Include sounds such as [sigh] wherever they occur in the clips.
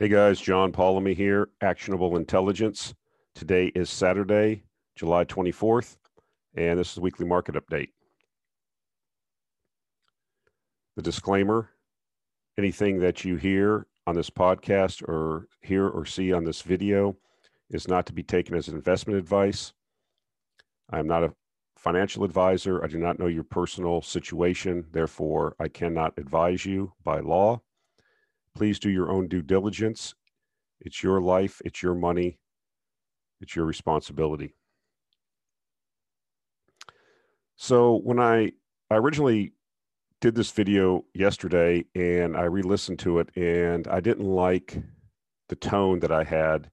Hey guys, John Polemy here, Actionable Intelligence. Today is Saturday, July 24th, and this is weekly market update. The disclaimer anything that you hear on this podcast or hear or see on this video is not to be taken as investment advice. I am not a financial advisor. I do not know your personal situation. Therefore, I cannot advise you by law. Please do your own due diligence. It's your life, it's your money, it's your responsibility. So when I, I originally did this video yesterday and I re-listened to it and I didn't like the tone that I had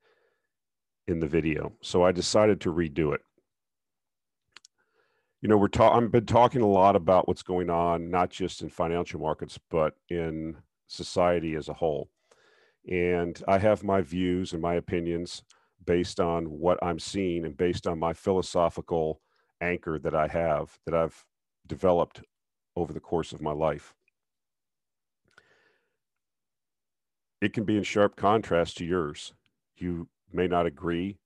in the video. So I decided to redo it. You know, we're talking I've been talking a lot about what's going on, not just in financial markets, but in society as a whole. And I have my views and my opinions based on what I'm seeing and based on my philosophical anchor that I have that I've developed over the course of my life. It can be in sharp contrast to yours. You may not agree.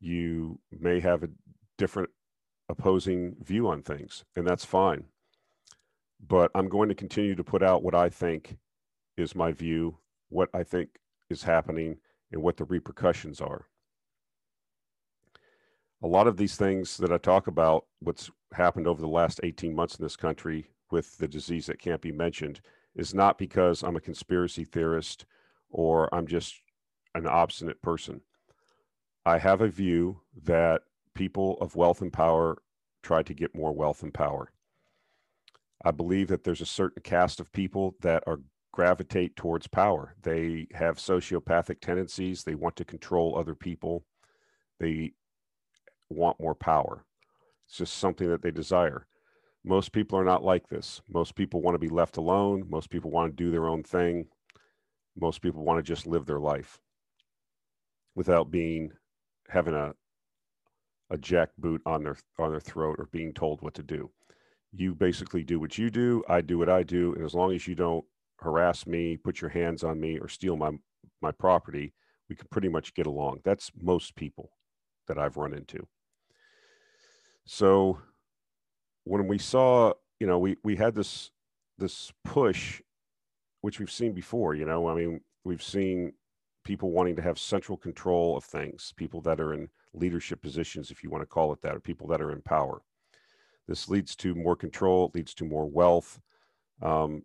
You may have a different opposing view on things, and that's fine. But I'm going to continue to put out what I think is my view, what I think is happening, and what the repercussions are. A lot of these things that I talk about, what's happened over the last 18 months in this country with the disease that can't be mentioned, is not because I'm a conspiracy theorist or I'm just an obstinate person. I have a view that people of wealth and power try to get more wealth and power. I believe that there's a certain cast of people that are gravitate towards power. They have sociopathic tendencies. They want to control other people. They want more power. It's just something that they desire. Most people are not like this. Most people want to be left alone. Most people want to do their own thing. Most people want to just live their life without being having a a jackboot on their on their throat or being told what to do. You basically do what you do, I do what I do, and as long as you don't harass me, put your hands on me, or steal my my property, we can pretty much get along. That's most people that I've run into. So when we saw, you know, we we had this this push, which we've seen before. You know, I mean, we've seen people wanting to have central control of things, people that are in leadership positions, if you want to call it that, or people that are in power. This leads to more control, leads to more wealth. Um,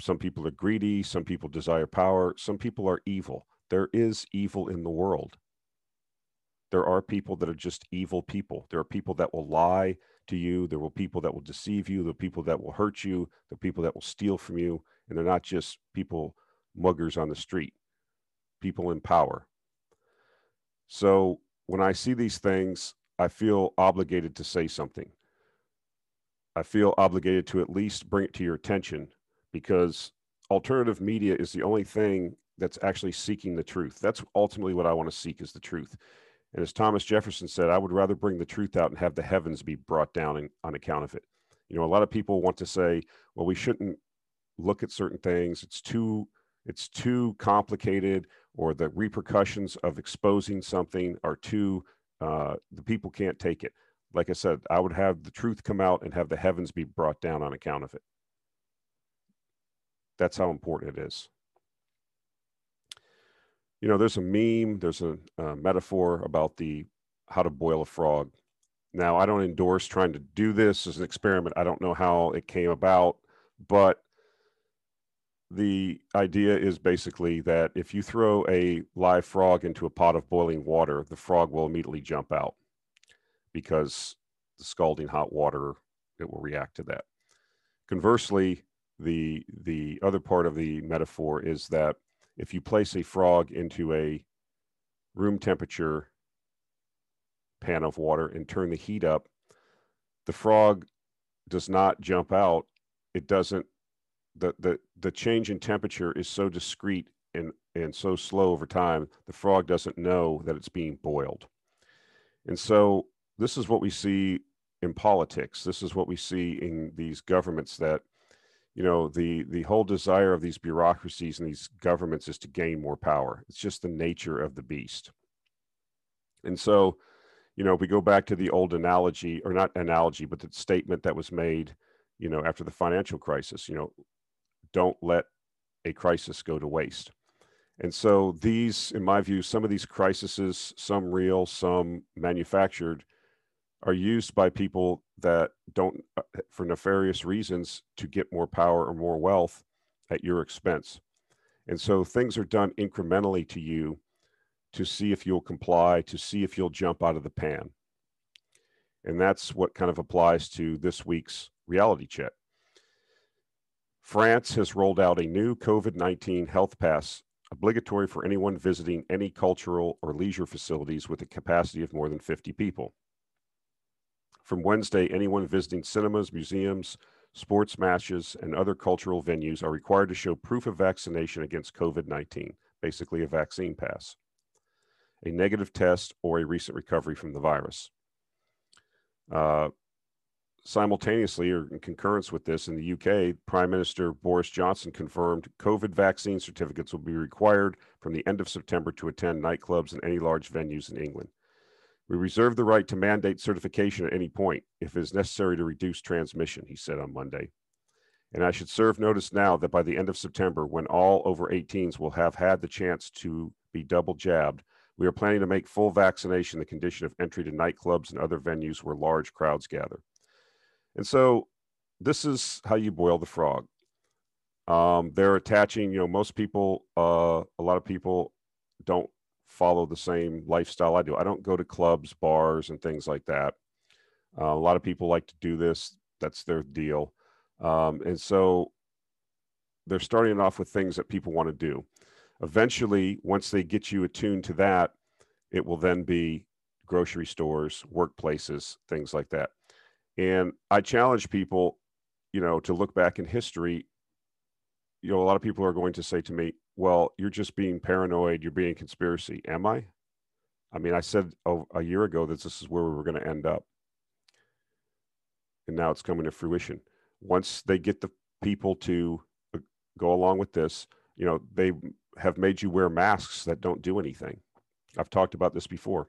some people are greedy, some people desire power, some people are evil. There is evil in the world. There are people that are just evil people. There are people that will lie to you. There will people that will deceive you. There are people that will hurt you. Are people that will steal from you. And they're not just people, muggers on the street, people in power. So when I see these things, I feel obligated to say something. I feel obligated to at least bring it to your attention because alternative media is the only thing that's actually seeking the truth. That's ultimately what I want to seek is the truth. And as Thomas Jefferson said, I would rather bring the truth out and have the heavens be brought down in, on account of it. You know, a lot of people want to say, well, we shouldn't look at certain things. It's too it's too complicated or the repercussions of exposing something are too uh, the people can't take it. Like I said, I would have the truth come out and have the heavens be brought down on account of it. That's how important it is you know, there's a meme, there's a, a metaphor about the how to boil a frog. Now, I don't endorse trying to do this as an experiment. I don't know how it came about, but the idea is basically that if you throw a live frog into a pot of boiling water, the frog will immediately jump out because the scalding hot water it will react to that. Conversely, the the other part of the metaphor is that if you place a frog into a room temperature pan of water and turn the heat up, the frog does not jump out. It doesn't, the, the, the change in temperature is so discrete and, and so slow over time, the frog doesn't know that it's being boiled. And so this is what we see in politics. This is what we see in these governments that you know the the whole desire of these bureaucracies and these governments is to gain more power. It's just the nature of the beast. And so you know if we go back to the old analogy or not analogy but the statement that was made you know after the financial crisis you know don't let a crisis go to waste. And so these in my view some of these crises some real some manufactured are used by people that don't, uh, for nefarious reasons, to get more power or more wealth at your expense. And so things are done incrementally to you to see if you'll comply, to see if you'll jump out of the pan. And that's what kind of applies to this week's reality check. France has rolled out a new COVID 19 health pass obligatory for anyone visiting any cultural or leisure facilities with a capacity of more than 50 people. From Wednesday, anyone visiting cinemas, museums, sports matches, and other cultural venues are required to show proof of vaccination against COVID 19, basically a vaccine pass, a negative test, or a recent recovery from the virus. Uh, simultaneously, or in concurrence with this, in the UK, Prime Minister Boris Johnson confirmed COVID vaccine certificates will be required from the end of September to attend nightclubs and any large venues in England. We reserve the right to mandate certification at any point if it is necessary to reduce transmission, he said on Monday. And I should serve notice now that by the end of September, when all over 18s will have had the chance to be double jabbed, we are planning to make full vaccination the condition of entry to nightclubs and other venues where large crowds gather. And so this is how you boil the frog. Um, they're attaching, you know, most people, uh, a lot of people don't follow the same lifestyle I do. I don't go to clubs, bars, and things like that. Uh, a lot of people like to do this. That's their deal. Um, and so they're starting off with things that people want to do. Eventually, once they get you attuned to that, it will then be grocery stores, workplaces, things like that. And I challenge people, you know, to look back in history. You know, a lot of people are going to say to me, well, you're just being paranoid, you're being conspiracy. Am I? I mean, I said a year ago that this is where we were going to end up. And now it's coming to fruition. Once they get the people to uh, go along with this, you know, they have made you wear masks that don't do anything. I've talked about this before.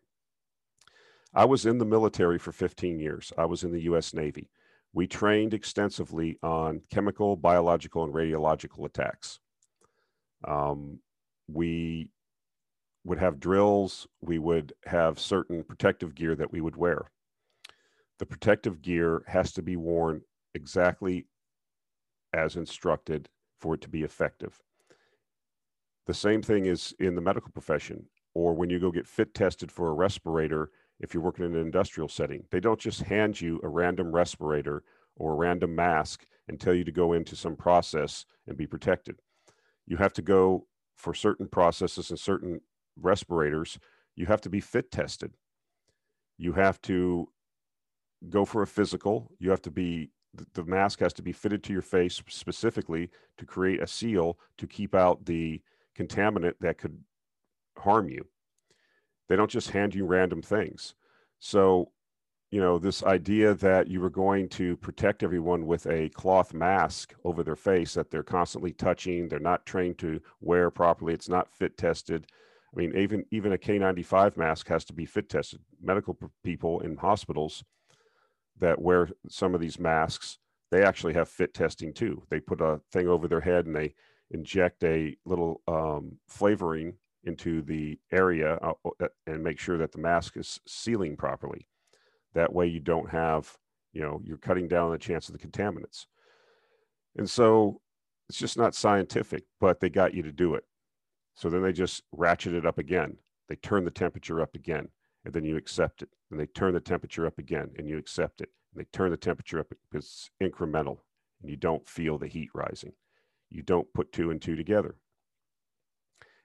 I was in the military for 15 years. I was in the US Navy. We trained extensively on chemical, biological, and radiological attacks. Um, we would have drills, we would have certain protective gear that we would wear. The protective gear has to be worn exactly as instructed for it to be effective. The same thing is in the medical profession, or when you go get fit tested for a respirator, if you're working in an industrial setting. They don't just hand you a random respirator or a random mask and tell you to go into some process and be protected you have to go for certain processes and certain respirators. You have to be fit tested. You have to go for a physical. You have to be the mask has to be fitted to your face specifically to create a seal to keep out the contaminant that could harm you. They don't just hand you random things. So you know, this idea that you were going to protect everyone with a cloth mask over their face that they're constantly touching, they're not trained to wear properly, it's not fit tested. I mean, even even a K95 mask has to be fit tested. Medical people in hospitals that wear some of these masks, they actually have fit testing too. They put a thing over their head and they inject a little um, flavoring into the area uh, uh and make sure that the mask is sealing properly. That way you don't have, you know, you're cutting down the chance of the contaminants. And so it's just not scientific, but they got you to do it. So then they just ratchet it up again. They turn the temperature up again, and then you accept it. And they turn the temperature up again, and you accept it. And they turn the temperature up because it's incremental, and you don't feel the heat rising. You don't put two and two together.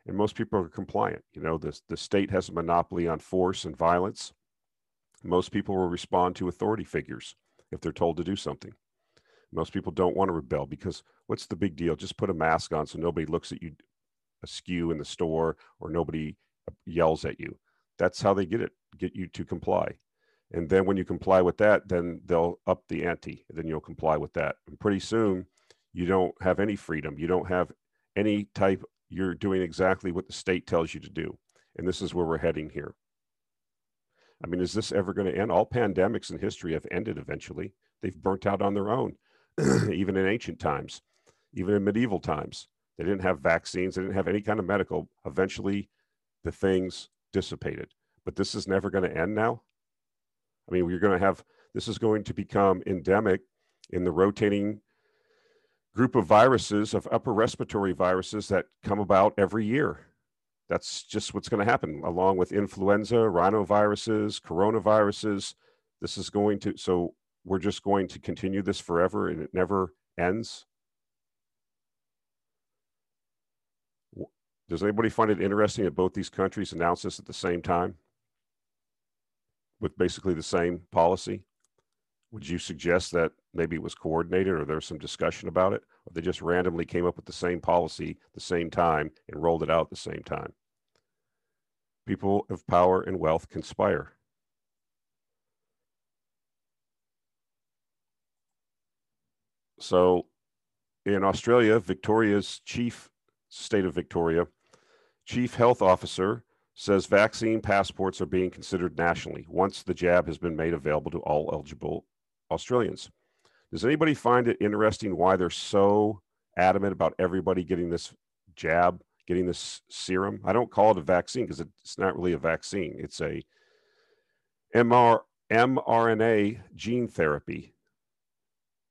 And most people are compliant. You know, the, the state has a monopoly on force and violence. Most people will respond to authority figures if they're told to do something. Most people don't want to rebel because what's the big deal? Just put a mask on so nobody looks at you askew in the store or nobody yells at you. That's how they get it, get you to comply. And then when you comply with that, then they'll up the ante. Then you'll comply with that. And pretty soon you don't have any freedom. You don't have any type, you're doing exactly what the state tells you to do. And this is where we're heading here. I mean, is this ever going to end? All pandemics in history have ended eventually. They've burnt out on their own, [clears throat] even in ancient times, even in medieval times. They didn't have vaccines, they didn't have any kind of medical. Eventually, the things dissipated. But this is never going to end now. I mean, we're going to have this is going to become endemic in the rotating group of viruses, of upper respiratory viruses that come about every year. That's just what's going to happen, along with influenza, rhinoviruses, coronaviruses. This is going to, so we're just going to continue this forever and it never ends. Does anybody find it interesting that both these countries announced this at the same time with basically the same policy? Would you suggest that maybe it was coordinated or there's some discussion about it? Or they just randomly came up with the same policy the same time and rolled it out at the same time? People of power and wealth conspire. So in Australia, Victoria's chief state of Victoria, chief health officer says vaccine passports are being considered nationally once the jab has been made available to all eligible Australians. Does anybody find it interesting why they're so adamant about everybody getting this jab, getting this serum? I don't call it a vaccine because it's not really a vaccine. It's a MR, mRNA gene therapy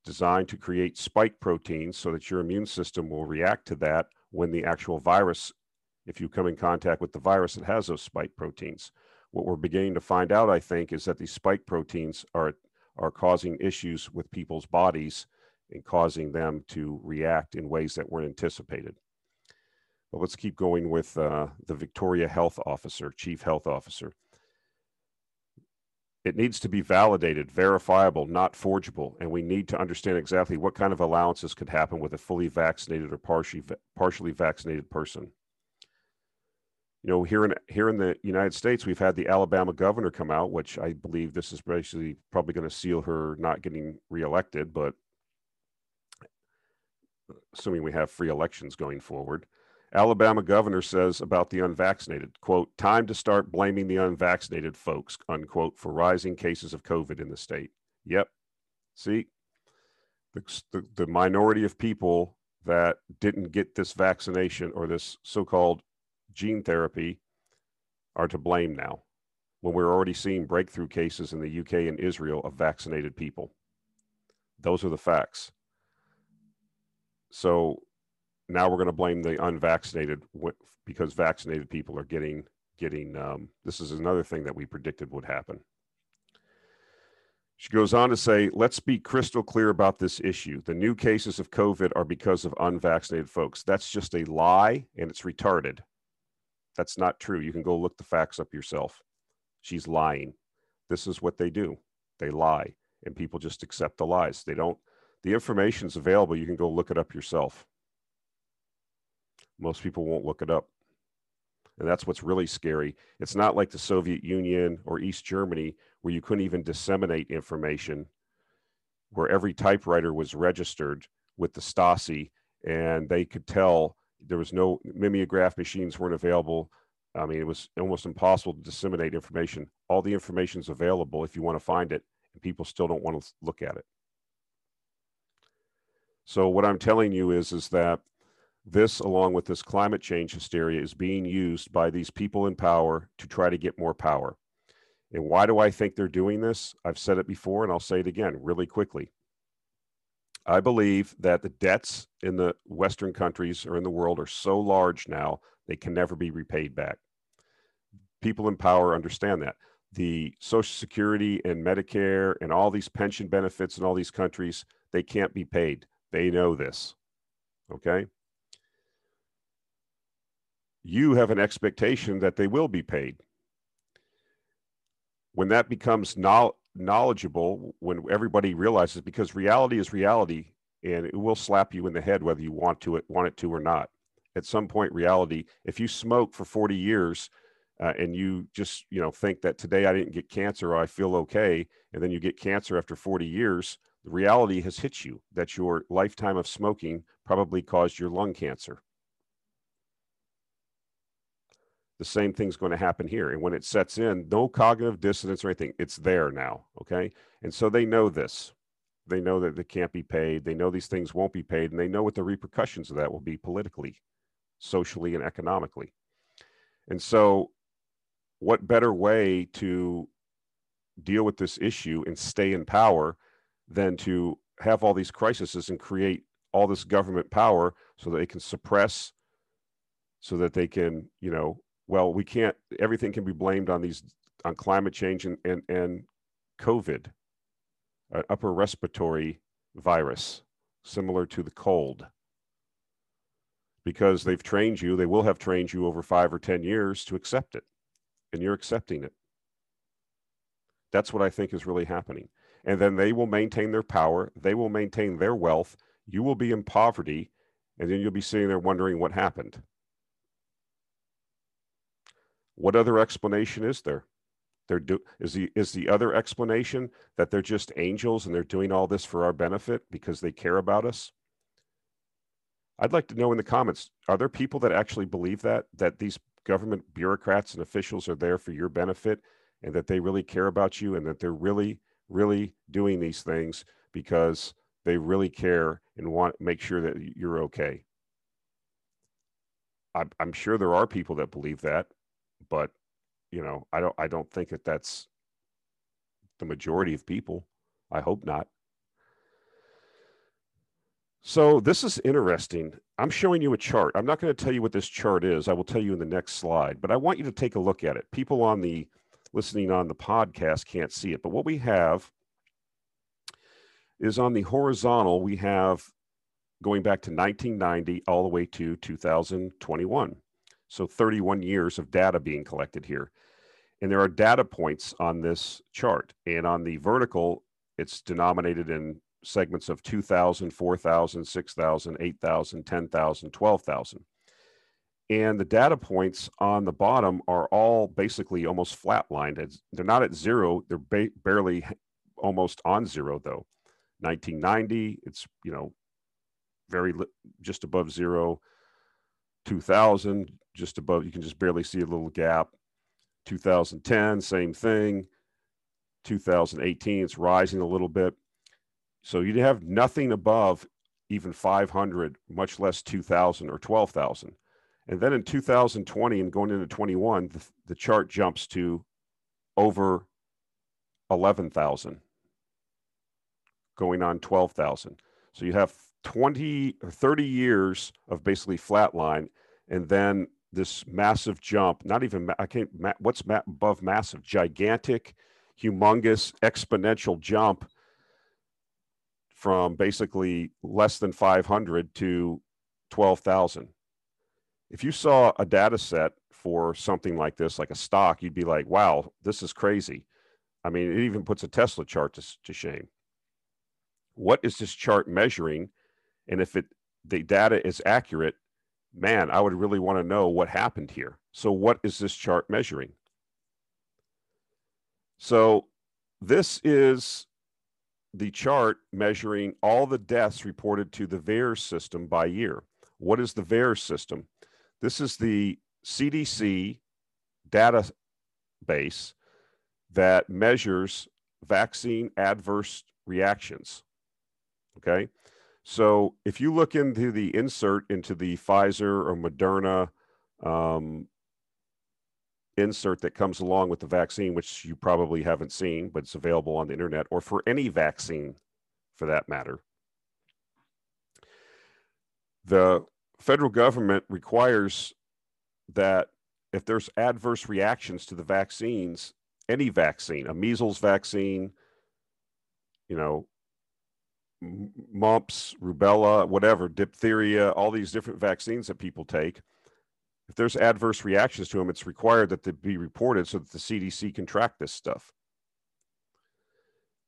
designed to create spike proteins so that your immune system will react to that when the actual virus, if you come in contact with the virus that has those spike proteins. What we're beginning to find out, I think, is that these spike proteins are are causing issues with people's bodies and causing them to react in ways that weren't anticipated. But let's keep going with uh, the Victoria Health Officer, Chief Health Officer. It needs to be validated, verifiable, not forgeable, and we need to understand exactly what kind of allowances could happen with a fully vaccinated or partially, partially vaccinated person you know, here in here in the United States, we've had the Alabama governor come out, which I believe this is basically probably going to seal her not getting reelected, but assuming we have free elections going forward. Alabama governor says about the unvaccinated, quote, time to start blaming the unvaccinated folks, unquote, for rising cases of COVID in the state. Yep. See, the, the, minority of people that didn't get this vaccination or this so-called gene therapy are to blame now when we're already seeing breakthrough cases in the UK and Israel of vaccinated people. Those are the facts. So now we're going to blame the unvaccinated because vaccinated people are getting getting um, this is another thing that we predicted would happen. She goes on to say, let's be crystal clear about this issue. The new cases of COVID are because of unvaccinated folks. That's just a lie and it's retarded. That's not true. You can go look the facts up yourself. She's lying. This is what they do. They lie, and people just accept the lies. They don't, the information's available. You can go look it up yourself. Most people won't look it up. And that's what's really scary. It's not like the Soviet Union or East Germany where you couldn't even disseminate information, where every typewriter was registered with the Stasi and they could tell there was no mimeograph machines weren't available. I mean, it was almost impossible to disseminate information. All the information is available if you want to find it, and people still don't want to look at it. So what I'm telling you is, is that this, along with this climate change hysteria, is being used by these people in power to try to get more power. And why do I think they're doing this? I've said it before, and I'll say it again really quickly. I believe that the debts in the Western countries or in the world are so large now, they can never be repaid back. People in power understand that. The Social Security and Medicare and all these pension benefits in all these countries, they can't be paid. They know this. Okay? You have an expectation that they will be paid. When that becomes now knowledgeable when everybody realizes because reality is reality and it will slap you in the head whether you want to it want it to or not at some point reality if you smoke for 40 years uh, and you just you know think that today i didn't get cancer or i feel okay and then you get cancer after 40 years The reality has hit you that your lifetime of smoking probably caused your lung cancer. The same thing's going to happen here. And when it sets in, no cognitive dissonance or anything, it's there now. Okay. And so they know this. They know that they can't be paid. They know these things won't be paid. And they know what the repercussions of that will be politically, socially, and economically. And so, what better way to deal with this issue and stay in power than to have all these crises and create all this government power so that they can suppress so that they can you know well we can't everything can be blamed on these on climate change and and, and covid an upper respiratory virus similar to the cold. Because they've trained you they will have trained you over five or ten years to accept it and you're accepting it. That's what i think is really happening. And then they will maintain their power, they will maintain their wealth, you will be in poverty, and then you'll be sitting there wondering what happened. What other explanation is there? They're do, is the is the other explanation that they're just angels and they're doing all this for our benefit because they care about us? I'd like to know in the comments, are there people that actually believe that that these government bureaucrats and officials are there for your benefit and that they really care about you and that they're really really doing these things because they really care and want make sure that you're okay. I'm, I'm sure there are people that believe that, but you know, I don't I don't think that that's the majority of people. I hope not. So this is interesting. I'm showing you a chart. I'm not going to tell you what this chart is. I will tell you in the next slide, but I want you to take a look at it. People on the listening on the podcast can't see it. But what we have is on the horizontal, we have going back to 1990 all the way to 2021. So 31 years of data being collected here. And there are data points on this chart. And on the vertical, it's denominated in segments of 2,000, 4,000, 6,000, 8,000, 10,000, 12,000. And the data points on the bottom are all basically almost flatlined. They're not at zero. They're ba- barely almost on zero, though. 1990, it's, you know, very just above zero. 2000, just above, you can just barely see a little gap. 2010, same thing. 2018, it's rising a little bit. So you'd have nothing above even 500, much less 2000 or 12,000. And then in 2020 and going into 21, the, the chart jumps to over 11,000, going on 12,000. So you have 20 or 30 years of basically flat line, and then this massive jump. Not even I can't. What's above massive? Gigantic, humongous, exponential jump from basically less than 500 to 12,000 if you saw a data set for something like this, like a stock, you'd be like, wow, this is crazy. I mean, it even puts a Tesla chart to, to shame. What is this chart measuring? And if it the data is accurate, man, I would really want to know what happened here. So, what is this chart measuring? So, this is the chart measuring all the deaths reported to the VAERS system by year. What is the VAERS system? This is the CDC database that measures vaccine adverse reactions. Okay. So if you look into the insert into the Pfizer or Moderna um, insert that comes along with the vaccine, which you probably haven't seen, but it's available on the internet, or for any vaccine for that matter, the federal government requires that if there's adverse reactions to the vaccines, any vaccine, a measles vaccine, you know, mumps, rubella, whatever, diphtheria, all these different vaccines that people take, if there's adverse reactions to them, it's required that they be reported so that the CDC can track this stuff.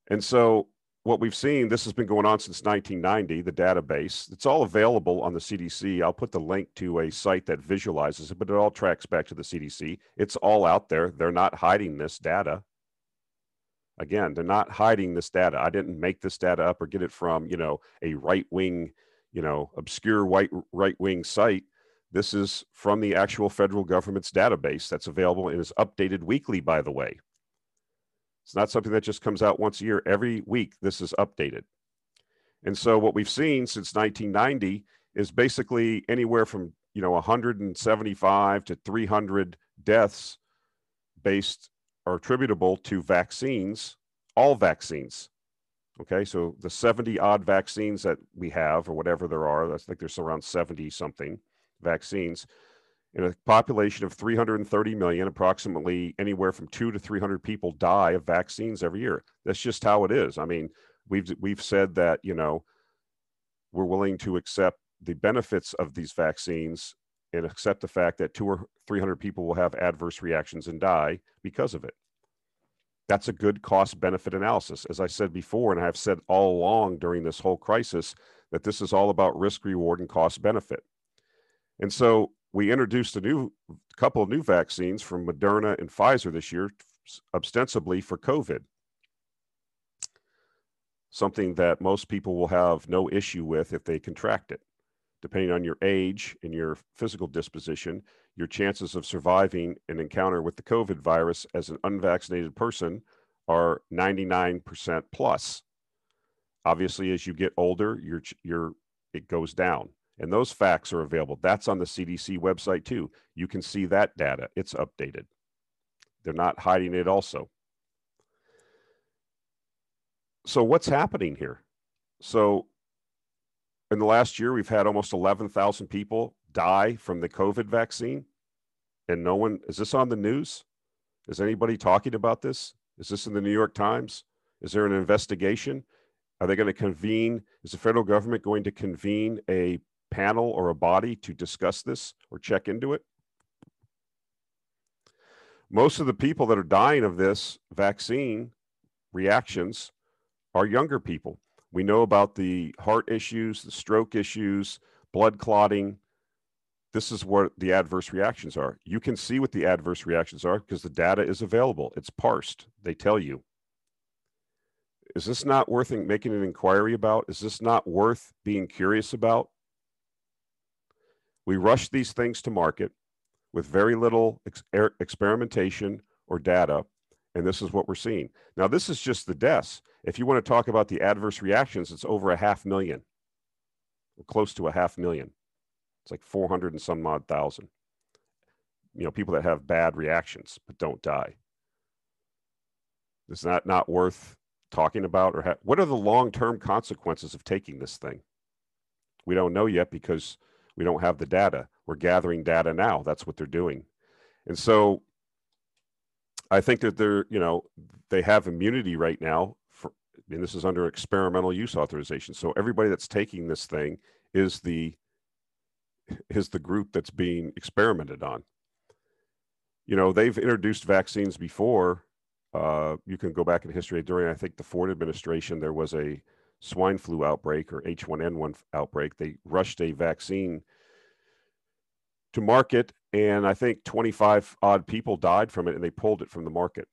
And so what we've seen, this has been going on since 1990, the database. It's all available on the CDC. I'll put the link to a site that visualizes it, but it all tracks back to the CDC. It's all out there. They're not hiding this data. Again, they're not hiding this data. I didn't make this data up or get it from, you know, a right wing, you know, obscure white right wing site. This is from the actual federal government's database that's available and is updated weekly, by the way. It's not something that just comes out once a year. Every week, this is updated. And so what we've seen since 1990 is basically anywhere from, you know, 175 to 300 deaths based are attributable to vaccines, all vaccines. Okay, so the 70 odd vaccines that we have, or whatever there are, I think there's around 70 something vaccines. In a population of 330 million, approximately anywhere from two to 300 people die of vaccines every year. That's just how it is. I mean, we've we've said that you know we're willing to accept the benefits of these vaccines and accept the fact that two or 300 people will have adverse reactions and die because of it. That's a good cost benefit analysis. As I said before, and I've said all along during this whole crisis, that this is all about risk, reward, and cost benefit. And so we introduced a new couple of new vaccines from Moderna and Pfizer this year, ostensibly for COVID. Something that most people will have no issue with if they contract it depending on your age and your physical disposition, your chances of surviving an encounter with the COVID virus as an unvaccinated person are 99% plus. Obviously, as you get older, your, your, it goes down. And those facts are available. That's on the CDC website too. You can see that data, it's updated. They're not hiding it also. So, what's happening here? So, in the last year, we've had almost 11,000 people die from the COVID vaccine. And no one, is this on the news? Is anybody talking about this? Is this in the New York Times? Is there an investigation? Are they going to convene? Is the federal government going to convene a panel or a body to discuss this or check into it? Most of the people that are dying of this vaccine reactions are younger people. We know about the heart issues, the stroke issues, blood clotting. This is what the adverse reactions are. You can see what the adverse reactions are because the data is available. It's parsed. They tell you. Is this not worth making an inquiry about? Is this not worth being curious about? We rush these things to market with very little ex er, experimentation or data, and this is what we're seeing. Now, this is just the deaths. If you want to talk about the adverse reactions, it's over a half million, or close to a half million. It's like 400 and some odd thousand. You know, people that have bad reactions but don't die. Is that not worth talking about? Or what are the long term consequences of taking this thing? We don't know yet because we don't have the data. We're gathering data now. That's what they're doing. And so I think that they're, you know, they have immunity right now For, and this is under experimental use authorization. So everybody that's taking this thing is the is the group that's being experimented on. You know, they've introduced vaccines before. Uh, you can go back in history during, I think, the Ford administration, there was a swine flu outbreak or H1N1 outbreak. They rushed a vaccine to market, and I think 25 odd people died from it, and they pulled it from the market.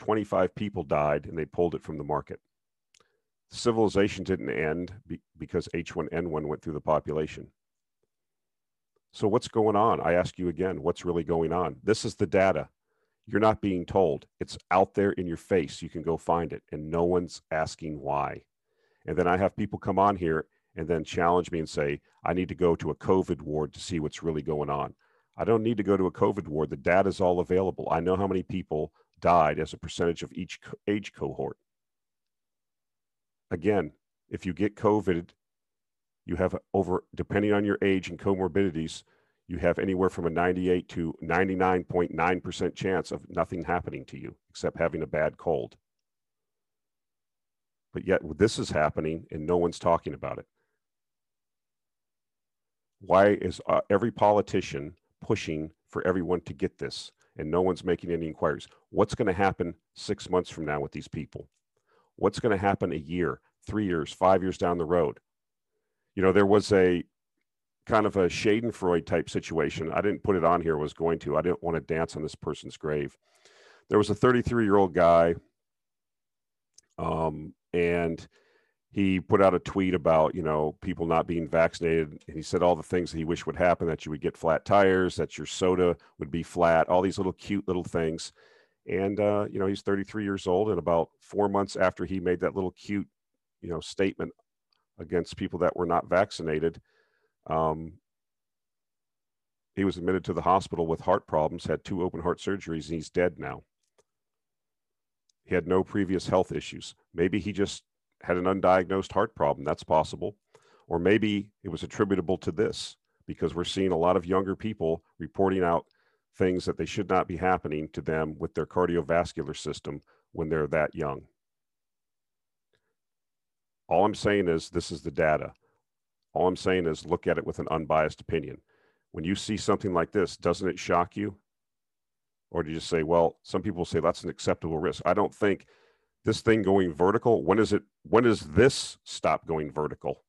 25 people died, and they pulled it from the market civilization didn't end be, because H1N1 went through the population. So, what's going on? I ask you again, what's really going on? This is the data. You're not being told. It's out there in your face. You can go find it, and no one's asking why. And then I have people come on here and then challenge me and say, I need to go to a COVID ward to see what's really going on. I don't need to go to a COVID ward. The data is all available. I know how many people died as a percentage of each age cohort again, if you get COVID, you have over, depending on your age and comorbidities, you have anywhere from a 98 to 99.9% chance of nothing happening to you except having a bad cold. But yet, this is happening and no one's talking about it. Why is uh, every politician pushing for everyone to get this and no one's making any inquiries? What's going to happen six months from now with these people? what's going to happen a year, three years, five years down the road? You know, there was a kind of a Schadenfreude type situation. I didn't put it on here, was going to. I didn't want to dance on this person's grave. There was a 33 year old guy Um, and he put out a tweet about, you know, people not being vaccinated. And he said all the things that he wished would happen that you would get flat tires, that your soda would be flat, all these little cute little things. And, uh, you know, he's 33 years old. And about four months after he made that little cute, you know, statement against people that were not vaccinated, um, he was admitted to the hospital with heart problems, had two open heart surgeries, and he's dead now. He had no previous health issues. Maybe he just had an undiagnosed heart problem. That's possible. Or maybe it was attributable to this because we're seeing a lot of younger people reporting out things that they should not be happening to them with their cardiovascular system when they're that young. All I'm saying is this is the data. All I'm saying is look at it with an unbiased opinion when you see something like this, doesn't it shock you? Or do you just say, well, some people say that's an acceptable risk? I don't think this thing going vertical, when is it, when does this stop going vertical?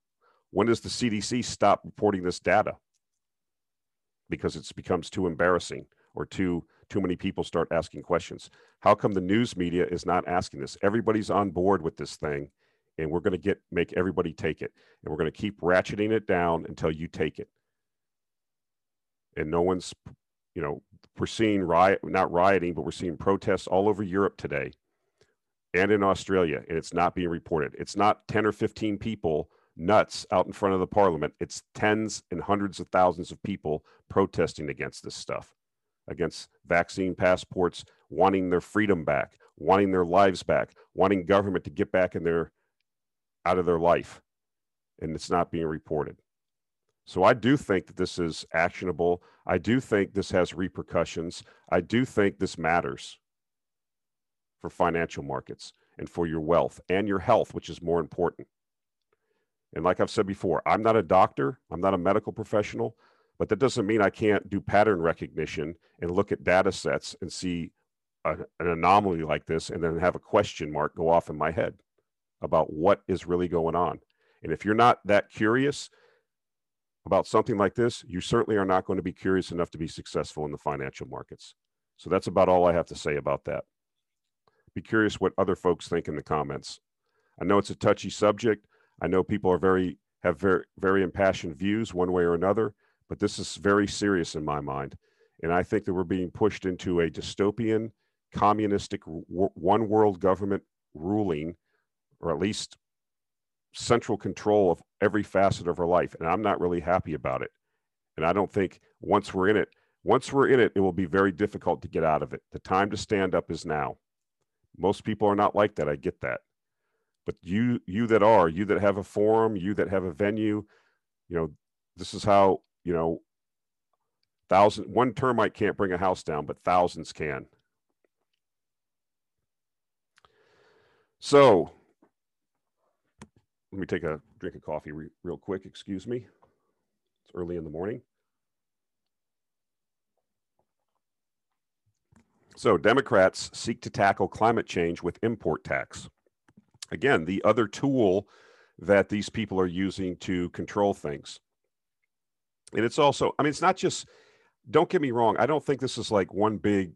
When does the CDC stop reporting this data? Because it becomes too embarrassing or too too many people start asking questions. How come the news media is not asking this? Everybody's on board with this thing and we're going to get make everybody take it and we're going to keep ratcheting it down until you take it and no one's, you know, we're seeing riot, not rioting, but we're seeing protests all over Europe today and in Australia, and it's not being reported. It's not 10 or 15 people nuts out in front of the parliament. It's tens and hundreds of thousands of people protesting against this stuff, against vaccine passports, wanting their freedom back, wanting their lives back, wanting government to get back in their out of their life. And it's not being reported. So I do think that this is actionable. I do think this has repercussions. I do think this matters for financial markets and for your wealth and your health, which is more important. And like I've said before, I'm not a doctor, I'm not a medical professional, but that doesn't mean I can't do pattern recognition and look at data sets and see a, an anomaly like this and then have a question mark go off in my head about what is really going on. And if you're not that curious, about something like this, you certainly are not going to be curious enough to be successful in the financial markets. So that's about all I have to say about that. Be curious what other folks think in the comments. I know it's a touchy subject. I know people are very have very very impassioned views one way or another, but this is very serious in my mind. And I think that we're being pushed into a dystopian, communistic, one world government ruling, or at least central control of every facet of our life. And I'm not really happy about it. And I don't think once we're in it, once we're in it, it will be very difficult to get out of it. The time to stand up is now. Most people are not like that. I get that. But you, you that are, you that have a forum, you that have a venue, you know, this is how, you know, thousand one termite can't bring a house down, but thousands can. So let me take a drink of coffee re real quick. Excuse me. It's early in the morning. So, Democrats seek to tackle climate change with import tax. Again, the other tool that these people are using to control things. And it's also, I mean, it's not just, don't get me wrong, I don't think this is like one big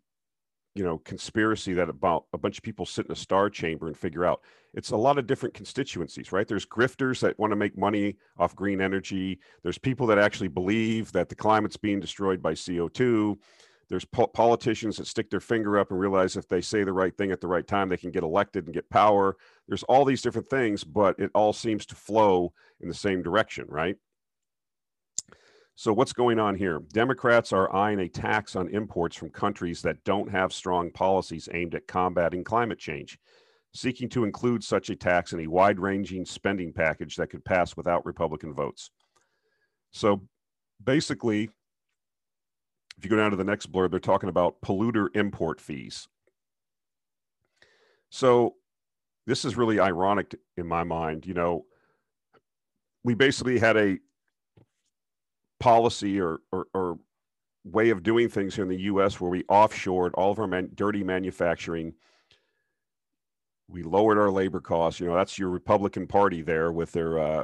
you know conspiracy that about a bunch of people sit in a star chamber and figure out it's a lot of different constituencies right there's grifters that want to make money off green energy there's people that actually believe that the climate's being destroyed by co2 there's po- politicians that stick their finger up and realize if they say the right thing at the right time they can get elected and get power there's all these different things but it all seems to flow in the same direction right so, what's going on here? Democrats are eyeing a tax on imports from countries that don't have strong policies aimed at combating climate change, seeking to include such a tax in a wide ranging spending package that could pass without Republican votes. So, basically, if you go down to the next blurb, they're talking about polluter import fees. So, this is really ironic in my mind. You know, we basically had a policy or, or, or way of doing things here in the U.S. where we offshored all of our man, dirty manufacturing. We lowered our labor costs. You know, that's your Republican Party there with their uh,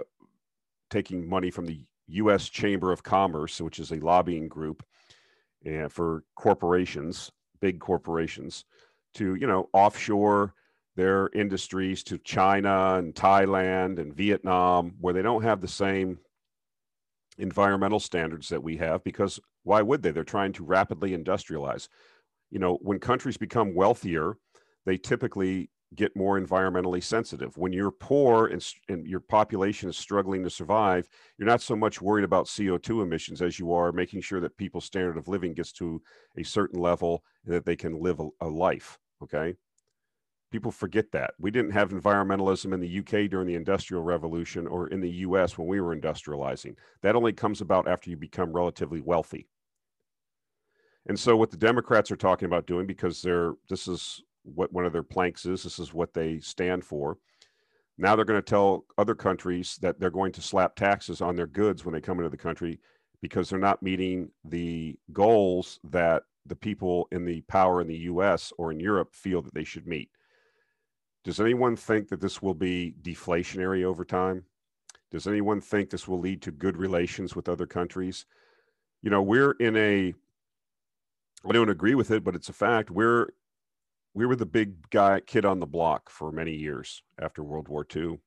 taking money from the U.S. Chamber of Commerce, which is a lobbying group and for corporations, big corporations, to you know offshore their industries to China and Thailand and Vietnam, where they don't have the same environmental standards that we have, because why would they? They're trying to rapidly industrialize. You know, when countries become wealthier, they typically get more environmentally sensitive. When you're poor and, and, your population is struggling to survive, you're not so much worried about CO2 emissions as you are making sure that people's standard of living gets to a certain level that they can live a, a life. Okay. People forget that. We didn't have environmentalism in the UK during the Industrial Revolution or in the US when we were industrializing. That only comes about after you become relatively wealthy. And so, what the Democrats are talking about doing, because they're this is what one of their planks is. This is what they stand for. Now they're going to tell other countries that they're going to slap taxes on their goods when they come into the country because they're not meeting the goals that the people in the power in the US or in Europe feel that they should meet. Does anyone think that this will be deflationary over time? Does anyone think this will lead to good relations with other countries? You know, we're in a, I don't agree with it, but it's a fact. We're we were the big guy kid on the block for many years after World War II,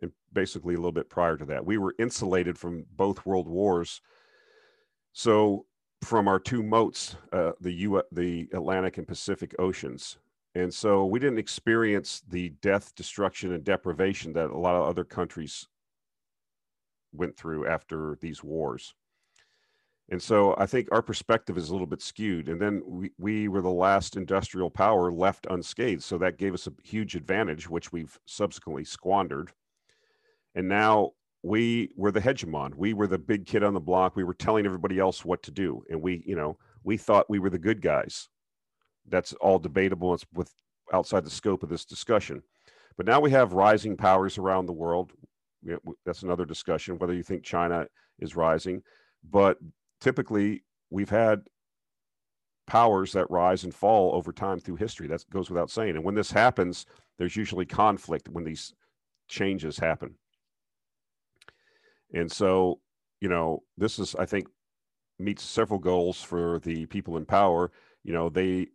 and basically a little bit prior to that. We were insulated from both world wars. So from our two moats, uh, the U the Atlantic and Pacific Oceans. And so we didn't experience the death, destruction, and deprivation that a lot of other countries went through after these wars. And so I think our perspective is a little bit skewed. And then we, we were the last industrial power left unscathed. So that gave us a huge advantage, which we've subsequently squandered. And now we were the hegemon. We were the big kid on the block. We were telling everybody else what to do. And we, you know, we thought we were the good guys. That's all debatable. It's with outside the scope of this discussion. But now we have rising powers around the world. That's another discussion, whether you think China is rising. But typically we've had powers that rise and fall over time through history. That goes without saying. And when this happens, there's usually conflict when these changes happen. And so, you know, this is, I think, meets several goals for the people in power. You know, they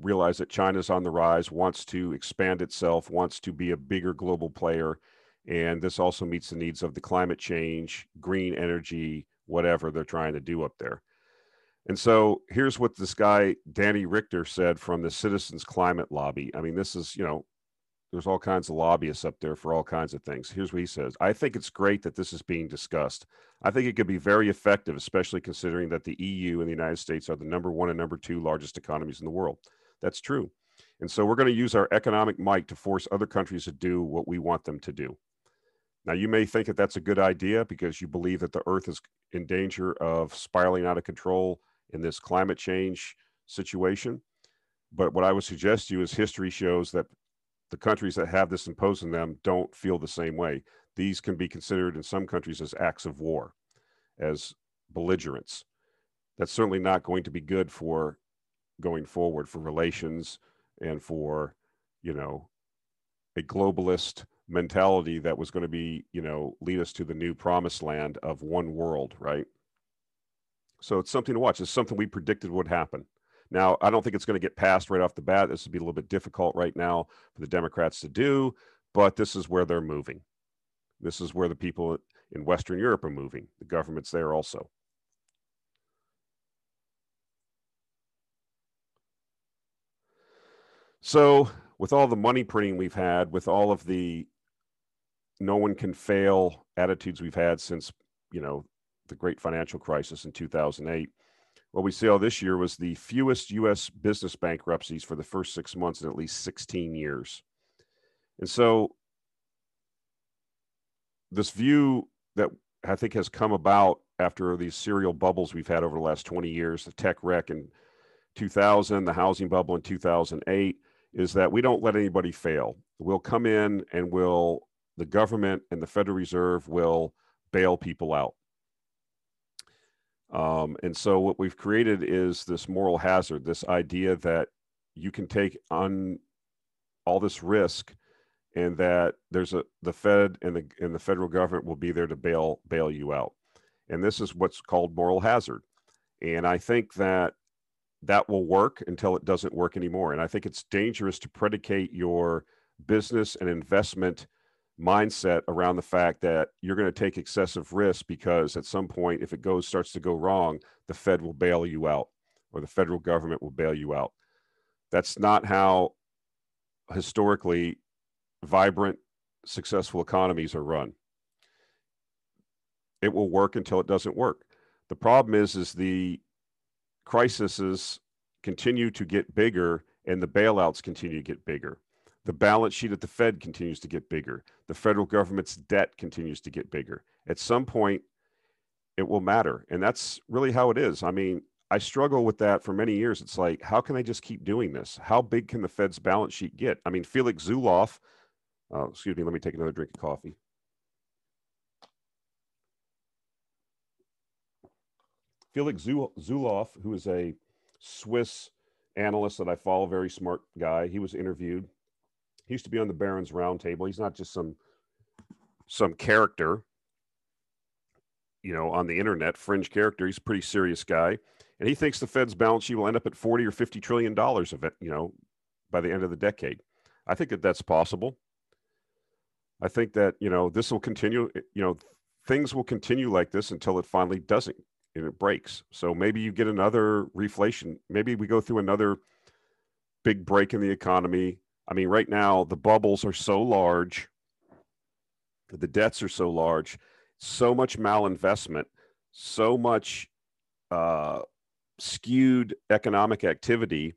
realize that China's on the rise, wants to expand itself, wants to be a bigger global player. And this also meets the needs of the climate change, green energy, whatever they're trying to do up there. And so here's what this guy, Danny Richter, said from the Citizens Climate Lobby. I mean, this is, you know, there's all kinds of lobbyists up there for all kinds of things. Here's what he says I think it's great that this is being discussed. I think it could be very effective, especially considering that the EU and the United States are the number one and number two largest economies in the world. That's true. And so we're going to use our economic might to force other countries to do what we want them to do. Now, you may think that that's a good idea because you believe that the Earth is in danger of spiraling out of control in this climate change situation. But what I would suggest to you is history shows that the countries that have this imposed on them don't feel the same way. These can be considered in some countries as acts of war, as belligerents. That's certainly not going to be good for going forward for relations and for, you know, a globalist mentality that was going to be, you know, lead us to the new promised land of one world, right? So it's something to watch. It's something we predicted would happen. Now, I don't think it's going to get passed right off the bat. This would be a little bit difficult right now for the Democrats to do, but this is where they're moving. This is where the people in Western Europe are moving. The government's there also. So, with all the money printing we've had, with all of the no one can fail attitudes we've had since you know the great financial crisis in 2008 what we saw this year was the fewest us business bankruptcies for the first six months in at least 16 years. And so this view that i think has come about after these serial bubbles we've had over the last 20 years the tech wreck in 2000 the housing bubble in 2008 is that we don't let anybody fail. We'll come in and we'll the government and the Federal Reserve will bail people out. Um, and so what we've created is this moral hazard, this idea that you can take on all this risk and that there's a the Fed and the and the federal government will be there to bail bail you out. And this is what's called moral hazard. And I think that that will work until it doesn't work anymore. And I think it's dangerous to predicate your business and investment mindset around the fact that you're going to take excessive risk because at some point, if it goes starts to go wrong, the Fed will bail you out or the federal government will bail you out. That's not how historically vibrant, successful economies are run. It will work until it doesn't work. The problem is, is the crises continue to get bigger and the bailouts continue to get bigger. The balance sheet at the Fed continues to get bigger. The federal government's debt continues to get bigger. At some point, it will matter. And that's really how it is. I mean, I struggle with that for many years. It's like, how can they just keep doing this? How big can the Fed's balance sheet get? I mean, Felix Zulauf, uh, excuse me, let me take another drink of coffee. Felix Zulauf, who is a Swiss analyst that I follow, very smart guy, he was interviewed he used to be on the Barron's Roundtable. He's not just some some character, you know, on the internet, fringe character. He's a pretty serious guy, and he thinks the Fed's balance sheet will end up at forty or fifty trillion dollars of it, you know, by the end of the decade. I think that that's possible. I think that you know this will continue. You know, things will continue like this until it finally doesn't and it breaks. So maybe you get another reflation. Maybe we go through another big break in the economy I mean, right now the bubbles are so large, the debts are so large, so much malinvestment, so much uh, skewed economic activity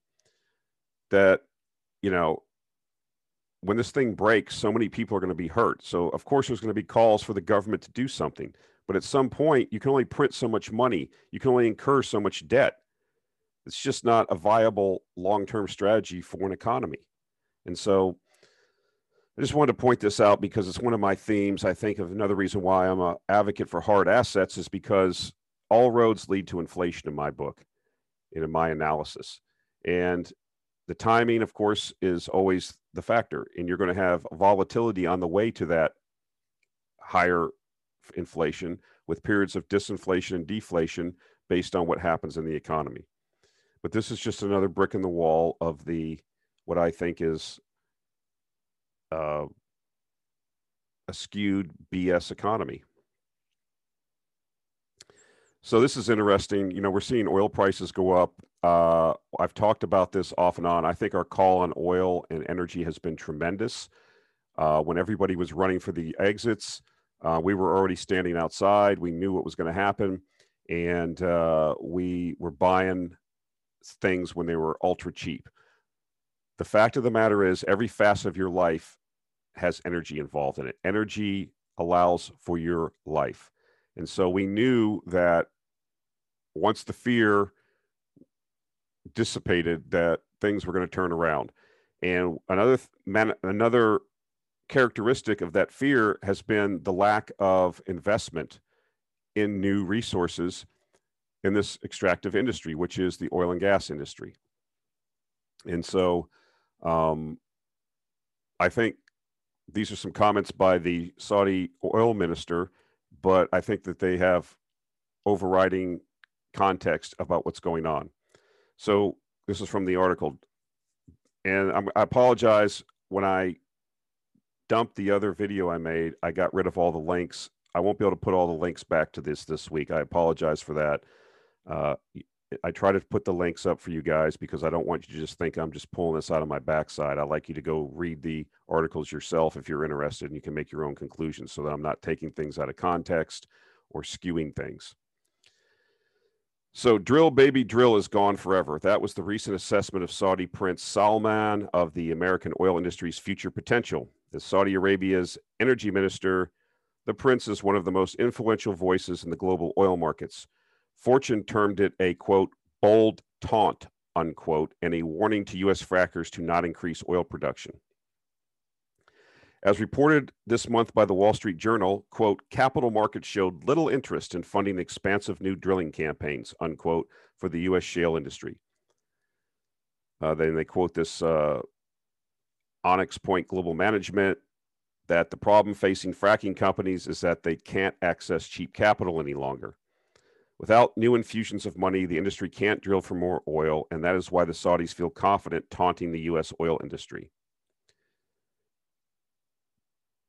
that you know when this thing breaks, so many people are going to be hurt. So of course, there's going to be calls for the government to do something. But at some point, you can only print so much money. You can only incur so much debt. It's just not a viable long-term strategy for an economy. And so I just wanted to point this out because it's one of my themes. I think of another reason why I'm an advocate for hard assets is because all roads lead to inflation in my book and in my analysis. And the timing, of course, is always the factor. And you're going to have volatility on the way to that higher inflation with periods of disinflation and deflation based on what happens in the economy. But this is just another brick in the wall of the what I think is uh, a skewed BS economy. So this is interesting. You know, we're seeing oil prices go up. Uh, I've talked about this off and on. I think our call on oil and energy has been tremendous. Uh, when everybody was running for the exits, uh, we were already standing outside. We knew what was going to happen, and uh, we were buying things when they were ultra cheap the fact of the matter is every facet of your life has energy involved in it. Energy allows for your life. And so we knew that once the fear dissipated that things were going to turn around. And another man, another characteristic of that fear has been the lack of investment in new resources in this extractive industry which is the oil and gas industry. And so um, I think these are some comments by the Saudi oil minister, but I think that they have overriding context about what's going on. So this is from the article, and I'm, I apologize when I dumped the other video I made. I got rid of all the links. I won't be able to put all the links back to this this week. I apologize for that. Uh, I try to put the links up for you guys because I don't want you to just think I'm just pulling this out of my backside. I like you to go read the articles yourself if you're interested and you can make your own conclusions so that I'm not taking things out of context or skewing things. So, drill baby drill is gone forever. That was the recent assessment of Saudi Prince Salman of the American oil industry's future potential. As Saudi Arabia's energy minister, the prince is one of the most influential voices in the global oil markets. Fortune termed it a quote, bold taunt, unquote, and a warning to U.S. frackers to not increase oil production. As reported this month by the Wall Street Journal, quote, capital markets showed little interest in funding expansive new drilling campaigns, unquote, for the U.S. shale industry. Uh, then they quote this uh, Onyx Point Global Management that the problem facing fracking companies is that they can't access cheap capital any longer. Without new infusions of money, the industry can't drill for more oil, and that is why the Saudis feel confident taunting the U.S. oil industry.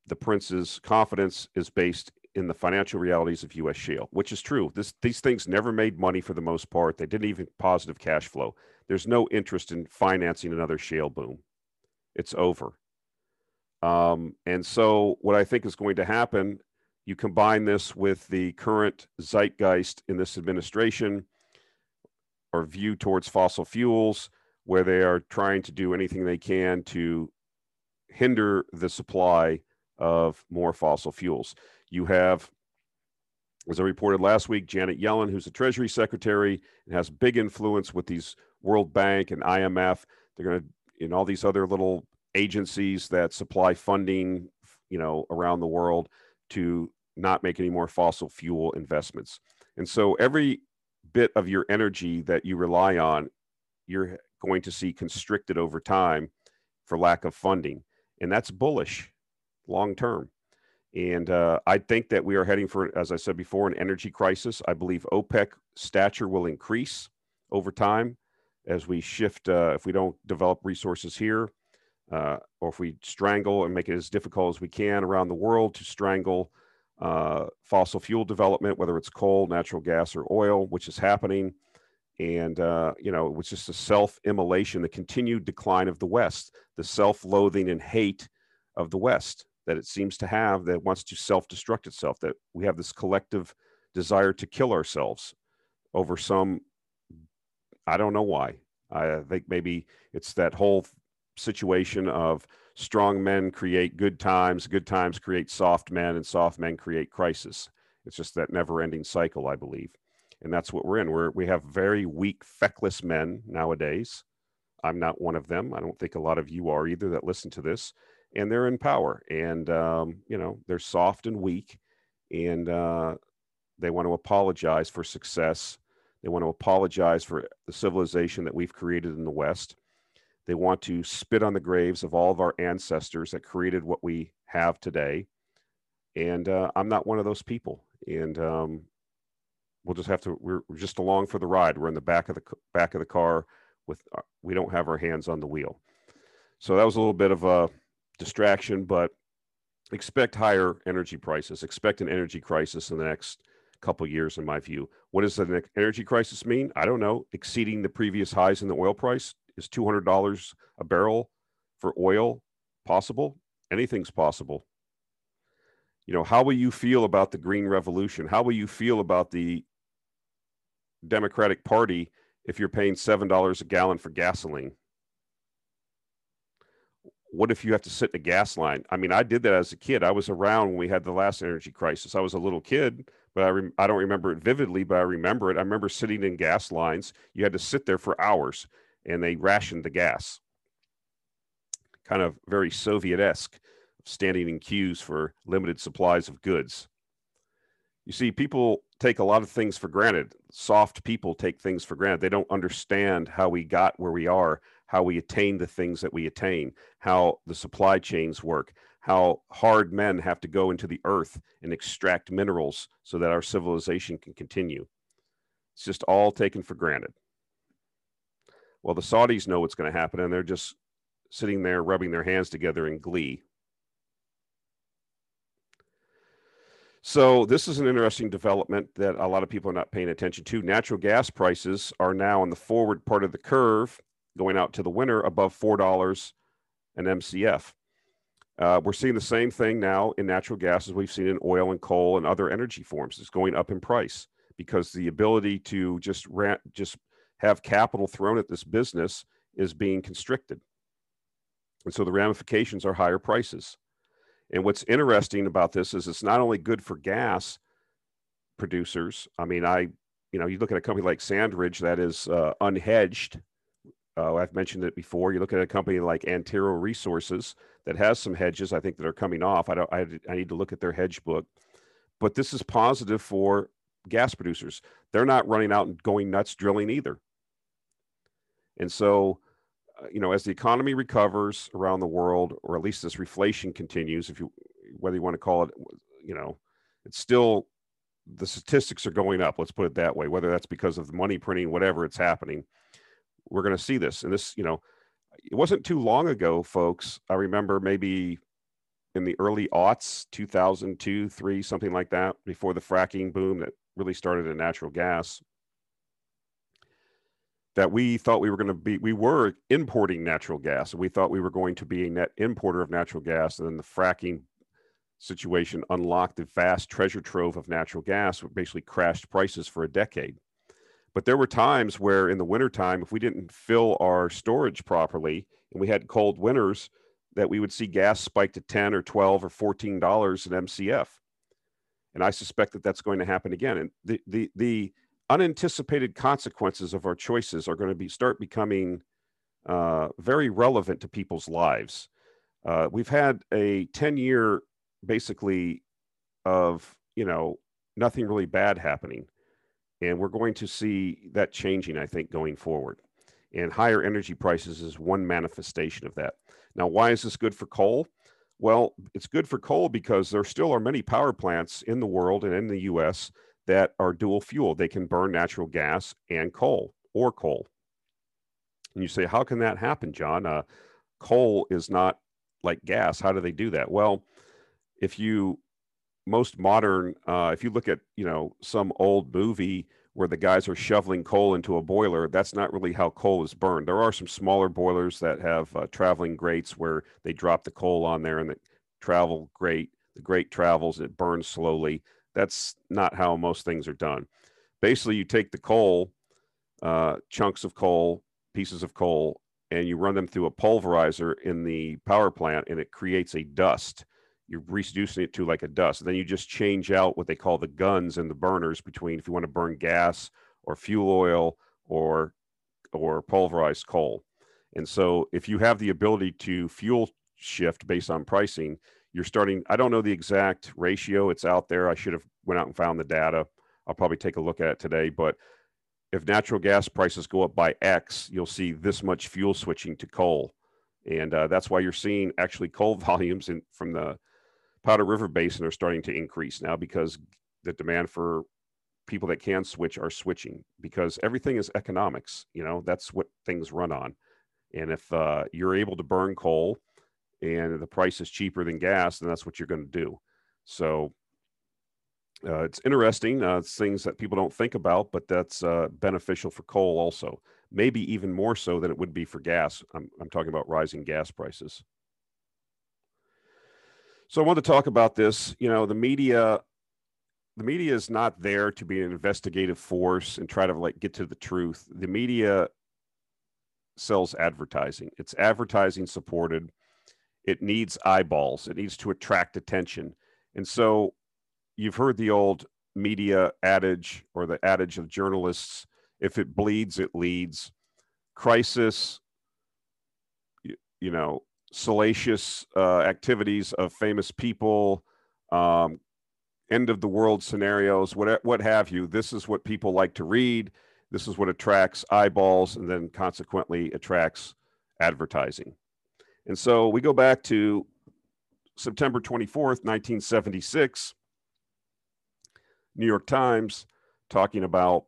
the prince's confidence is based in the financial realities of U.S. shale, which is true. This, these things never made money for the most part. They didn't even positive cash flow. There's no interest in financing another shale boom. It's over. Um, and so, what I think is going to happen, you combine this with the current zeitgeist in this administration or view towards fossil fuels, where they are trying to do anything they can to hinder the supply of more fossil fuels. You have, as I reported last week, Janet Yellen, who's the Treasury Secretary and has big influence with these World Bank and IMF. They're going to, in all these other little agencies that supply funding, you know, around the world to not make any more fossil fuel investments. And so every bit of your energy that you rely on, you're going to see constricted over time for lack of funding. And that's bullish long term. And uh, I think that we are heading for, as I said before, an energy crisis. I believe OPEC stature will increase over time as we shift, uh, if we don't develop resources here, uh, or if we strangle and make it as difficult as we can around the world to strangle uh, fossil fuel development, whether it's coal, natural gas, or oil, which is happening. And, uh, you know, it was just a self immolation, the continued decline of the West, the self loathing and hate of the West that it seems to have that wants to self destruct itself, that we have this collective desire to kill ourselves over some, I don't know why. I think maybe it's that whole situation of strong men create good times, good times create soft men, and soft men create crisis. It's just that never ending cycle, I believe. And that's what we're in. We're, we have very weak, feckless men nowadays. I'm not one of them. I don't think a lot of you are either that listen to this. And they're in power. And, um, you know, they're soft and weak. And uh, they want to apologize for success. They want to apologize for the civilization that we've created in the West. They want to spit on the graves of all of our ancestors that created what we have today. And uh, I'm not one of those people. And um, we'll just have to, we're, we're, just along for the ride. We're in the back of the back of the car with, uh, we don't have our hands on the wheel. So that was a little bit of a distraction, but expect higher energy prices. Expect an energy crisis in the next couple years, in my view. What does an energy crisis mean? I don't know. Exceeding the previous highs in the oil price is two hundred dollars a barrel for oil possible? Anything's possible. You know, how will you feel about the green revolution? How will you feel about the Democratic Party if you're paying seven dollars a gallon for gasoline? what if you have to sit in a gas line? I mean, I did that as a kid. I was around when we had the last energy crisis. I was a little kid, but I, re- I don't remember it vividly, but I remember it. I remember sitting in gas lines. You had to sit there for hours and they rationed the gas. Kind of very Soviet esque, standing in queues for limited supplies of goods. You see, people take a lot of things for granted. Soft people take things for granted. They don't understand how we got where we are how we attain the things that we attain, how the supply chains work, how hard men have to go into the earth and extract minerals so that our civilization can continue. It's just all taken for granted. Well, the Saudis know what's going to happen, and they're just sitting there rubbing their hands together in glee. So, this is an interesting development that a lot of people are not paying attention to. Natural gas prices are now on the forward part of the curve going out to the winter above $4 an MCF. Uh, we're seeing the same thing now in natural gas as we've seen in oil and coal and other energy forms. It's going up in price because the ability to just rent, just have capital thrown at this business is being constricted. And so the ramifications are higher prices. And what's interesting about this is it's not only good for gas producers. I mean, I, you know, you look at a company like Sandridge that is uh, unhedged uh, I've mentioned it before. You look at a company like Antero Resources that has some hedges, I think, that are coming off. I don't. I, I need to look at their hedge book, but this is positive for gas producers. They're not running out and going nuts drilling either. And so, uh, you know, as the economy recovers around the world, or at least this reflation continues, if you whether you want to call it, you know, it's still the statistics are going up. Let's put it that way. Whether that's because of the money printing, whatever it's happening we're going to see this. And this, you know, it wasn't too long ago, folks. I remember maybe in the early aughts, 2002, three, something like that, before the fracking boom that really started in natural gas, that we thought we were going to be, we were importing natural gas and we thought we were going to be a net importer of natural gas. And then the fracking situation unlocked the vast treasure trove of natural gas, which basically crashed prices for a decade. But there were times where in the wintertime, if we didn't fill our storage properly and we had cold winters, that we would see gas spike to 10 or 12 or 14 dollars an MCF. And I suspect that that's going to happen again. And the, the, the unanticipated consequences of our choices are going to be start becoming uh, very relevant to people's lives. Uh, we've had a 10 year basically of, you know, nothing really bad happening. And we're going to see that changing, I think, going forward. And higher energy prices is one manifestation of that. Now, why is this good for coal? Well, it's good for coal because there still are many power plants in the world and in the US that are dual fuel. They can burn natural gas and coal or coal. And you say, how can that happen, John? Uh, coal is not like gas. How do they do that? Well, if you most modern, uh, if you look at you know some old movie where the guys are shoveling coal into a boiler, that's not really how coal is burned. There are some smaller boilers that have uh, traveling grates where they drop the coal on there and the travel grate, the grate travels, and it burns slowly. That's not how most things are done. Basically, you take the coal, uh, chunks of coal, pieces of coal, and you run them through a pulverizer in the power plant, and it creates a dust you're reducing it to like a dust. Then you just change out what they call the guns and the burners between if you want to burn gas or fuel oil or or pulverized coal. And so if you have the ability to fuel shift based on pricing, you're starting I don't know the exact ratio, it's out there. I should have went out and found the data. I'll probably take a look at it today, but if natural gas prices go up by X, you'll see this much fuel switching to coal. And uh, that's why you're seeing actually coal [laughs] volumes in, from the Powder River Basin are starting to increase now because the demand for people that can switch are switching because everything is economics. You know, that's what things run on. And if uh, you're able to burn coal and the price is cheaper than gas, then that's what you're going to do. So uh, it's interesting. Uh, it's things that people don't think about, but that's uh, beneficial for coal also. Maybe even more so than it would be for gas. I'm, I'm talking about rising gas prices. So I want to talk about this. You know, the media, the media is not there to be an investigative force and try to like get to the truth. The media sells advertising. It's advertising supported. It needs eyeballs. It needs to attract attention. And so you've heard the old media adage or the adage of journalists if it bleeds, it leads. Crisis, you, you know, salacious uh, activities of famous people, um, end of the world scenarios, what, what have you. This is what people like to read. This is what attracts eyeballs and then consequently attracts advertising. And so we go back to September 24th, 1976, New York Times talking about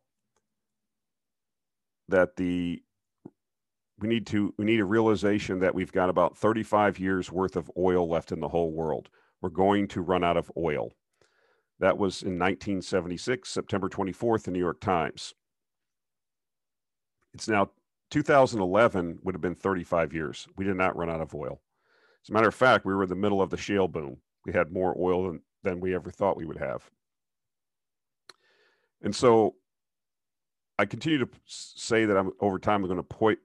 that the we need to we need a realization that we've got about 35 years worth of oil left in the whole world. We're going to run out of oil. That was in 1976, September 24th, the New York Times. It's now 2011 would have been 35 years. We did not run out of oil. As a matter of fact, we were in the middle of the shale boom. We had more oil than, than we ever thought we would have. And so I continue to say that I'm over time I'm going to point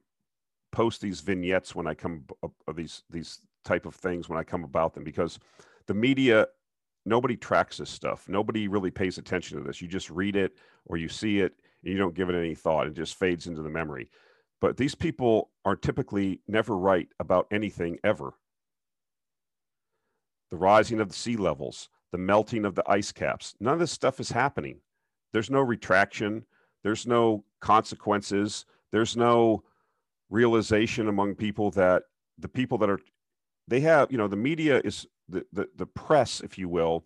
post these vignettes when I come of uh, uh, these these type of things when I come about them because the media nobody tracks this stuff. Nobody really pays attention to this. You just read it or you see it and you don't give it any thought. It just fades into the memory. But these people are typically never right about anything ever. The rising of the sea levels, the melting of the ice caps, none of this stuff is happening. There's no retraction, there's no consequences, there's no realization among people that the people that are they have you know the media is the the, the press if you will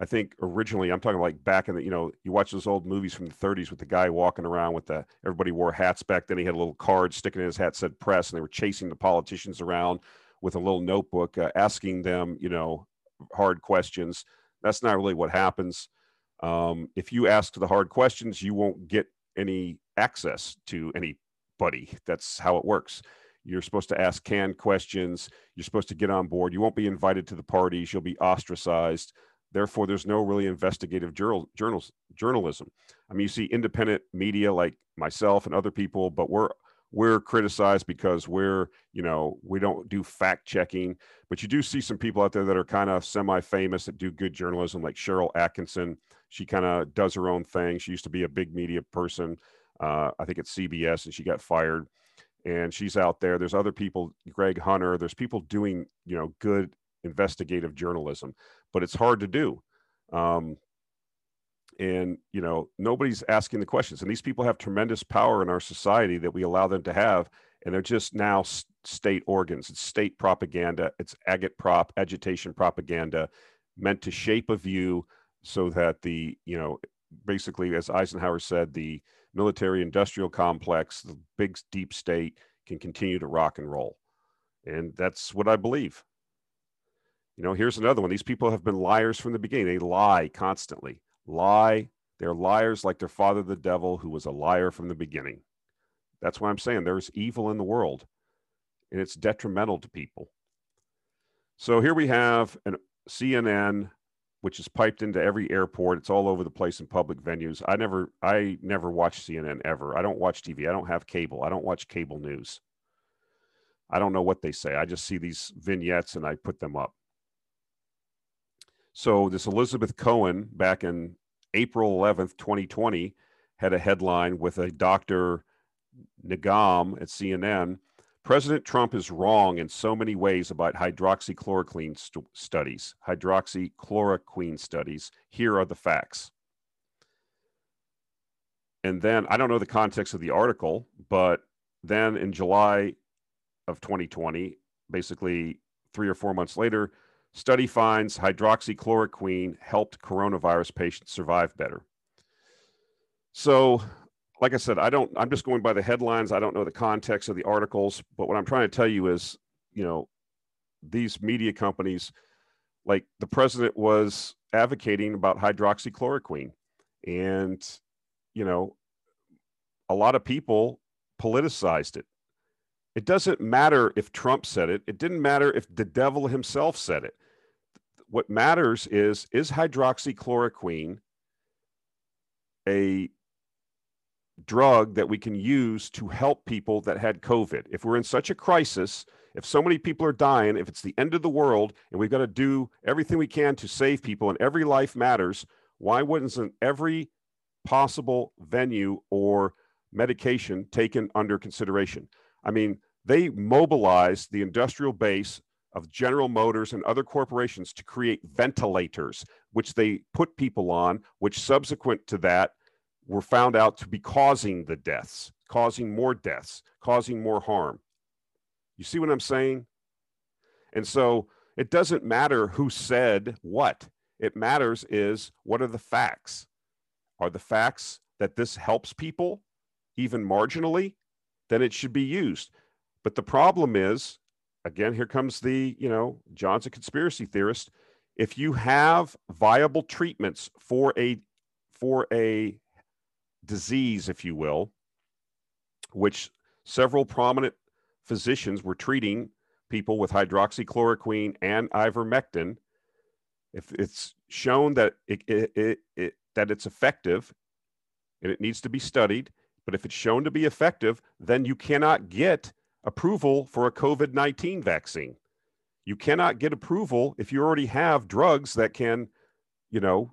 i think originally i'm talking like back in the you know you watch those old movies from the 30s with the guy walking around with the everybody wore hats back then he had a little card sticking in his hat said press and they were chasing the politicians around with a little notebook uh, asking them, you know, hard questions. That's not really what happens. Um, if you ask the hard questions, you won't get any access to anybody. That's how it works. You're supposed to ask canned questions. You're supposed to get on board. You won't be invited to the parties. You'll be ostracized. Therefore, there's no really investigative journal, journals, journalism. I mean, you see independent media like myself and other people, but we're we're criticized because we're you know we don't do fact checking. But you do see some people out there that are kind of semi-famous that do good journalism, like Sharyl Attkisson She kind of does her own thing. She used to be a big media person, uh, I think it's CBS, and she got fired. And she's out there. There's other people, Greg Hunter. There's people doing you know good investigative journalism, but it's hard to do. Um, and you know nobody's asking the questions and these people have tremendous power in our society that we allow them to have and they're just now state organs it's state propaganda it's agitprop agitation propaganda meant to shape a view so that the you know basically as eisenhower said the military industrial complex the big deep state can continue to rock and roll and that's what i believe you know, here's another one. These people have been liars from the beginning. They lie constantly. Lie. They're liars like their father, the devil, who was a liar from the beginning. That's why I'm saying there's evil in the world and it's detrimental to people. So here we have an CNN, which is piped into every airport. It's all over the place in public venues. I never, I never watch CNN ever. I don't watch TV. I don't have cable. I don't watch cable news. I don't know what they say. I just see these vignettes and I put them up. So this Elizabeth Cohen back in April 11th, 2020, had a headline with a Dr. Nagam at CNN. President Trump is wrong in so many ways about hydroxychloroquine st- studies. Hydroxychloroquine studies. Here are the facts. And then I don't know the context of the article, but then in July of 2020, basically three or four months later, Study finds hydroxychloroquine helped coronavirus patients survive better. So, like I said, I don't, I'm just going by the headlines. I don't know the context of the articles, but what I'm trying to tell you is, you know, these media companies, like the president was advocating about hydroxychloroquine. And, you know, a lot of people politicized it. It doesn't matter if Trump said it. It didn't matter if the devil himself said it what matters is is hydroxychloroquine a drug that we can use to help people that had COVID. If we're in such a crisis, if so many people are dying, if it's the end of the world and we've got to do everything we can to save people and every life matters, why wouldn't every possible venue or medication taken under consideration? I mean, they mobilized the industrial base of General Motors and other corporations to create ventilators, which they put people on, which subsequent to that were found out to be causing the deaths, causing more deaths, causing more harm. You see what I'm saying? And so it doesn't matter who said what. It matters is what are the facts? Are the facts that this helps people even marginally? Then it should be used. But the problem is again, here comes the, you know, John's a conspiracy theorist. If you have viable treatments for a for a disease, if you will, which several prominent physicians were treating people with hydroxychloroquine and ivermectin, if it's shown that it, it, it, that it's effective and it needs to be studied, but if it's shown to be effective, then you cannot get approval for a COVID 19 vaccine. You cannot get approval if you already have drugs that can, you know,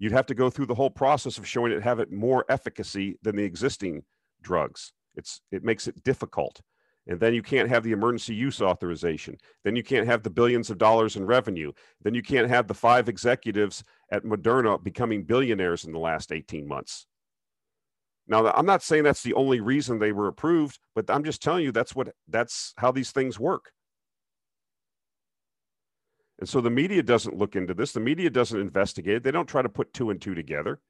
you'd have to go through the whole process of showing it have it more efficacy than the existing drugs. It's it makes it difficult. And then you can't have the emergency use authorization. Then you can't have the billions of dollars in revenue. Then you can't have the five executives at Moderna becoming billionaires in the last 18 months. Now, I'm not saying that's the only reason they were approved, but I'm just telling you that's what that's how these things work. And so the media doesn't look into this. The media doesn't investigate. They don't try to put two and two together.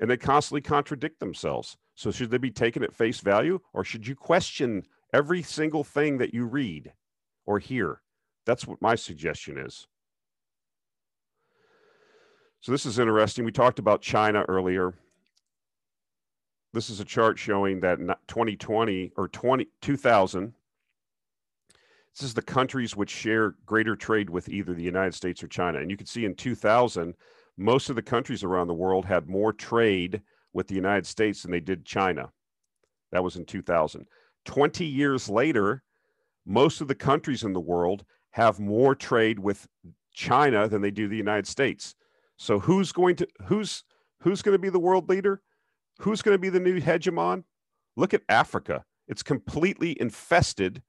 And they constantly contradict themselves. So should they be taken at face value or should you question every single thing that you read? or hear? That's what my suggestion is. So this is interesting. We talked about China earlier. This is a chart showing that 2020 or 20, 2000, this is the countries which share greater trade with either the United States or China. And you can see in 2000, most of the countries around the world had more trade with the United States than they did China. That was in 2000. 20 years later, most of the countries in the world have more trade with China than they do the United States. So who's going to who's who's going to be the world leader? Who's going to be the new hegemon? Look at Africa. It's completely infested.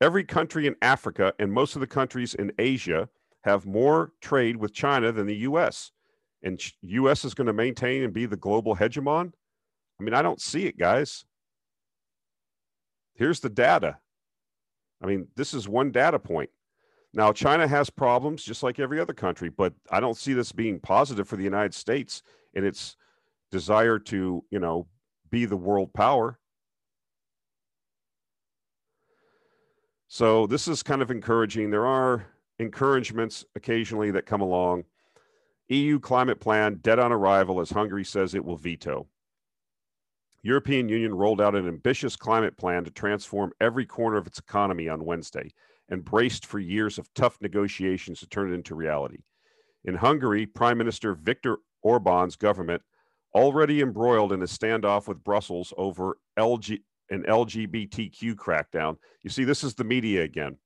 Every country in Africa and most of the countries in Asia have more trade with China than the US. And US is going to maintain and be the global hegemon? I mean, I don't see it, guys. Here's the data. I mean, this is one data point. Now, China has problems just like every other country, but I don't see this being positive for the United States and its desire to, you know, be the world power. So this is kind of encouraging. There are encouragements occasionally that come along. EU climate plan dead on arrival as Hungary says it will veto. European Union rolled out an ambitious climate plan to transform every corner of its economy on Wednesday and braced for years of tough negotiations to turn it into reality. In Hungary, Prime Minister Viktor Orban's government already embroiled in a standoff with Brussels over LG, an LGBTQ crackdown. You see, this is the media again.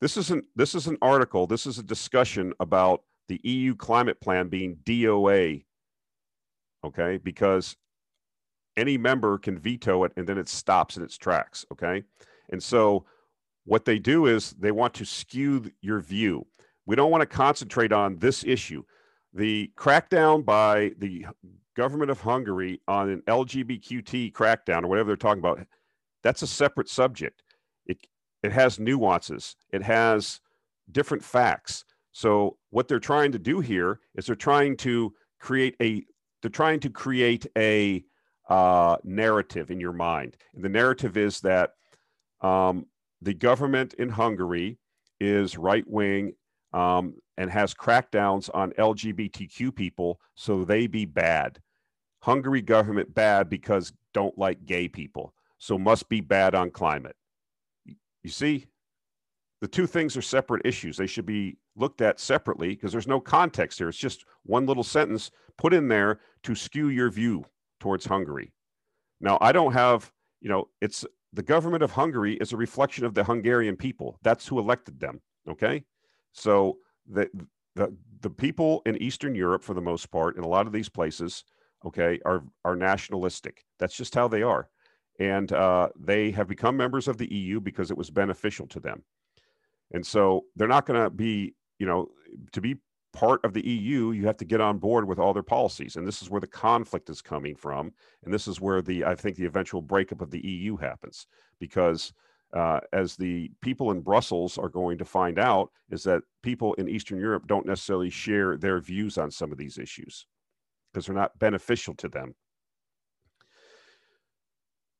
This isn't this is an article, this is a discussion about the EU climate plan being DOA. Okay, because any member can veto it and then it stops in its tracks. Okay. And so what they do is they want to skew your view. We don't want to concentrate on this issue. The crackdown by the government of Hungary on an LGBTQT crackdown or whatever they're talking about, that's a separate subject. It, it has nuances, it has different facts. So what they're trying to do here is they're trying to create a they're trying to create a uh, narrative in your mind. And the narrative is that um, the government in Hungary is right wing um, and has crackdowns on LGBTQ people, so they be bad. Hungary government bad because don't like gay people, so must be bad on climate. You see, the two things are separate issues. They should be looked at separately because there's no context here. It's just one little sentence put in there to skew your view towards Hungary. Now, I don't have, you know, it's the government of Hungary is a reflection of the Hungarian people. That's who elected them. Okay. So the, the, the people in Eastern Europe, for the most part, in a lot of these places, okay, are, are nationalistic. That's just how they are. And uh, they have become members of the EU because it was beneficial to them. And so they're not going to be, you know, to be part of the EU, you have to get on board with all their policies. And this is where the conflict is coming from. And this is where the, I think, the eventual breakup of the EU happens. Because uh, as the people in Brussels are going to find out, is that people in Eastern Europe don't necessarily share their views on some of these issues because they're not beneficial to them.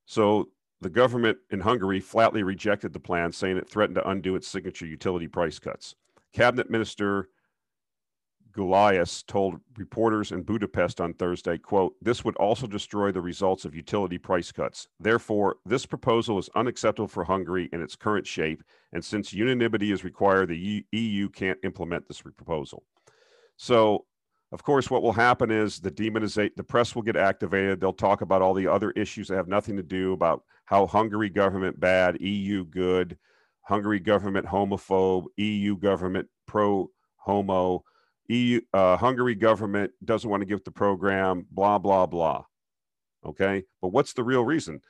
So the government in Hungary flatly rejected the plan, saying it threatened to undo its signature utility price cuts. Cabinet Minister Gulyas told reporters in Budapest on Thursday, quote, this would also destroy the results of utility price cuts. Therefore, this proposal is unacceptable for Hungary in its current shape, and since unanimity is required, the EU can't implement this proposal. So, of course, what will happen is the demonization, the press will get activated. They'll talk about all the other issues that have nothing to do about how Hungary government bad, EU good, Hungary government homophobe, EU government pro homo EU, uh, Hungary government doesn't want to give the program, blah, blah, blah. Okay. But what's the real reason?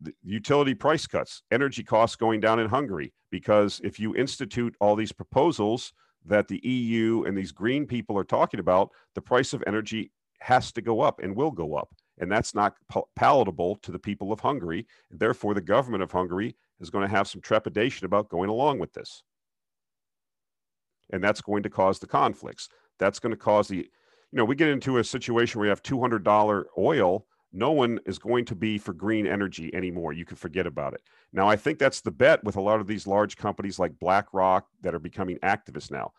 The utility price cuts, energy costs going down in Hungary. Because if you institute all these proposals that the EU and these green people are talking about, the price of energy has to go up and will go up. And that's not palatable to the people of Hungary. Therefore, the government of Hungary is going to have some trepidation about going along with this and that's going to cause the conflicts. That's going to cause the, you know, we get into a situation where you have $200 oil no one is going to be for green energy anymore. You can forget about it. Now, I think that's the bet with a lot of these large companies like BlackRock that are becoming activists now.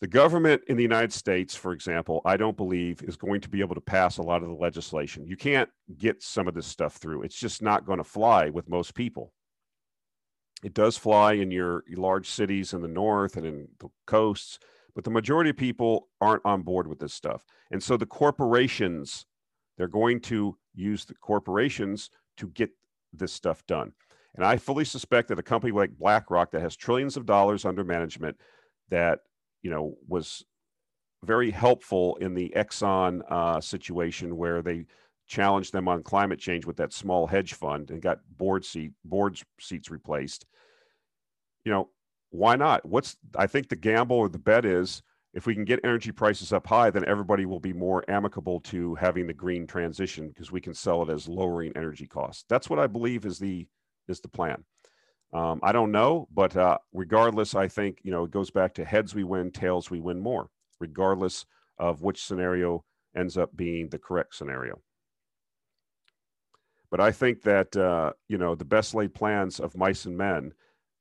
The government in the United States, for example, I don't believe is going to be able to pass a lot of the legislation. You can't get some of this stuff through. It's just not going to fly with most people. It does fly in your large cities in the north and in the coasts, but the majority of people aren't on board with this stuff. And so the corporations, they're going to use the corporations to get this stuff done. And I fully suspect that a company like BlackRock that has trillions of dollars under management that, you know, was very helpful in the Exxon uh, situation where they challenged them on climate change with that small hedge fund and got board seat board seats replaced. You know, why not? What's I think the gamble or the bet is if we can get energy prices up high, then everybody will be more amicable to having the green transition because we can sell it as lowering energy costs. That's what I believe is the is the plan. Um, I don't know, but uh, regardless, I think you know it goes back to heads we win, tails we win more, regardless of which scenario ends up being the correct scenario. But I think that uh, you know the best laid plans of mice and men.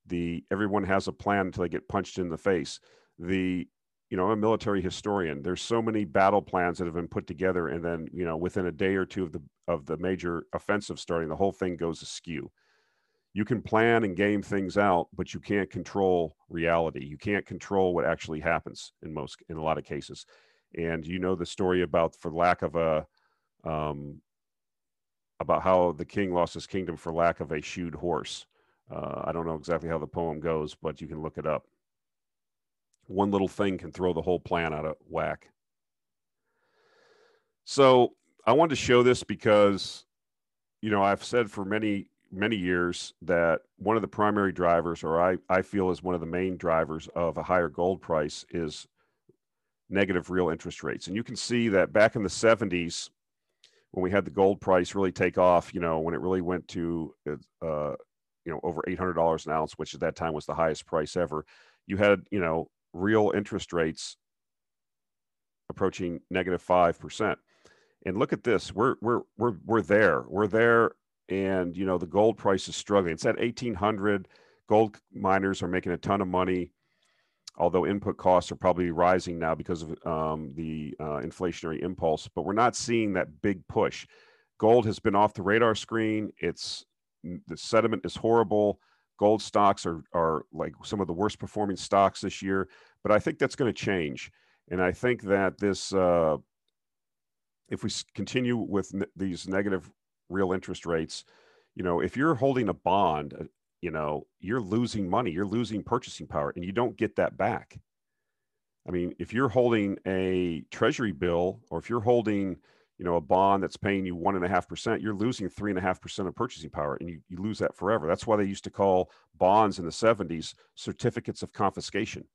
The everyone has a plan until they get punched in the face. The you know, I'm a military historian. There's so many battle plans that have been put together, and then you know, within a day or two of the of the major offensive starting, the whole thing goes askew. You can plan and game things out, but you can't control reality. You can't control what actually happens in most, in a lot of cases. And you know the story about, for lack of a, um, about how the king lost his kingdom for lack of a shoed horse. Uh, I don't know exactly how the poem goes, but you can look it up one little thing can throw the whole plan out of whack. So I wanted to show this because, you know, I've said for many, many years that one of the primary drivers, or I, I feel is one of the main drivers of a higher gold price is negative real interest rates. And you can see that back in the 70s, when we had the gold price really take off, you know, when it really went to, uh, you know, over $800 an ounce, which at that time was the highest price ever, you had, you know, real interest rates approaching negative 5%. And look at this. We're we're we're we're there. We're there and you know the gold price is struggling. It's at 1800. Gold miners are making a ton of money although input costs are probably rising now because of um, the uh, inflationary impulse, but we're not seeing that big push. Gold has been off the radar screen. It's the sediment is horrible gold stocks are are like some of the worst performing stocks this year. But I think that's going to change, and I think that this, uh, if we continue with n- these negative real interest rates, you know, if you're holding a bond, uh, you know, you're losing money, you're losing purchasing power, and you don't get that back. I mean, if you're holding a treasury bill, or if you're holding you know, a bond that's paying you one and a half percent, you're losing three and a half percent of purchasing power and you, you lose that forever. That's why they used to call bonds in the 70s certificates of confiscation.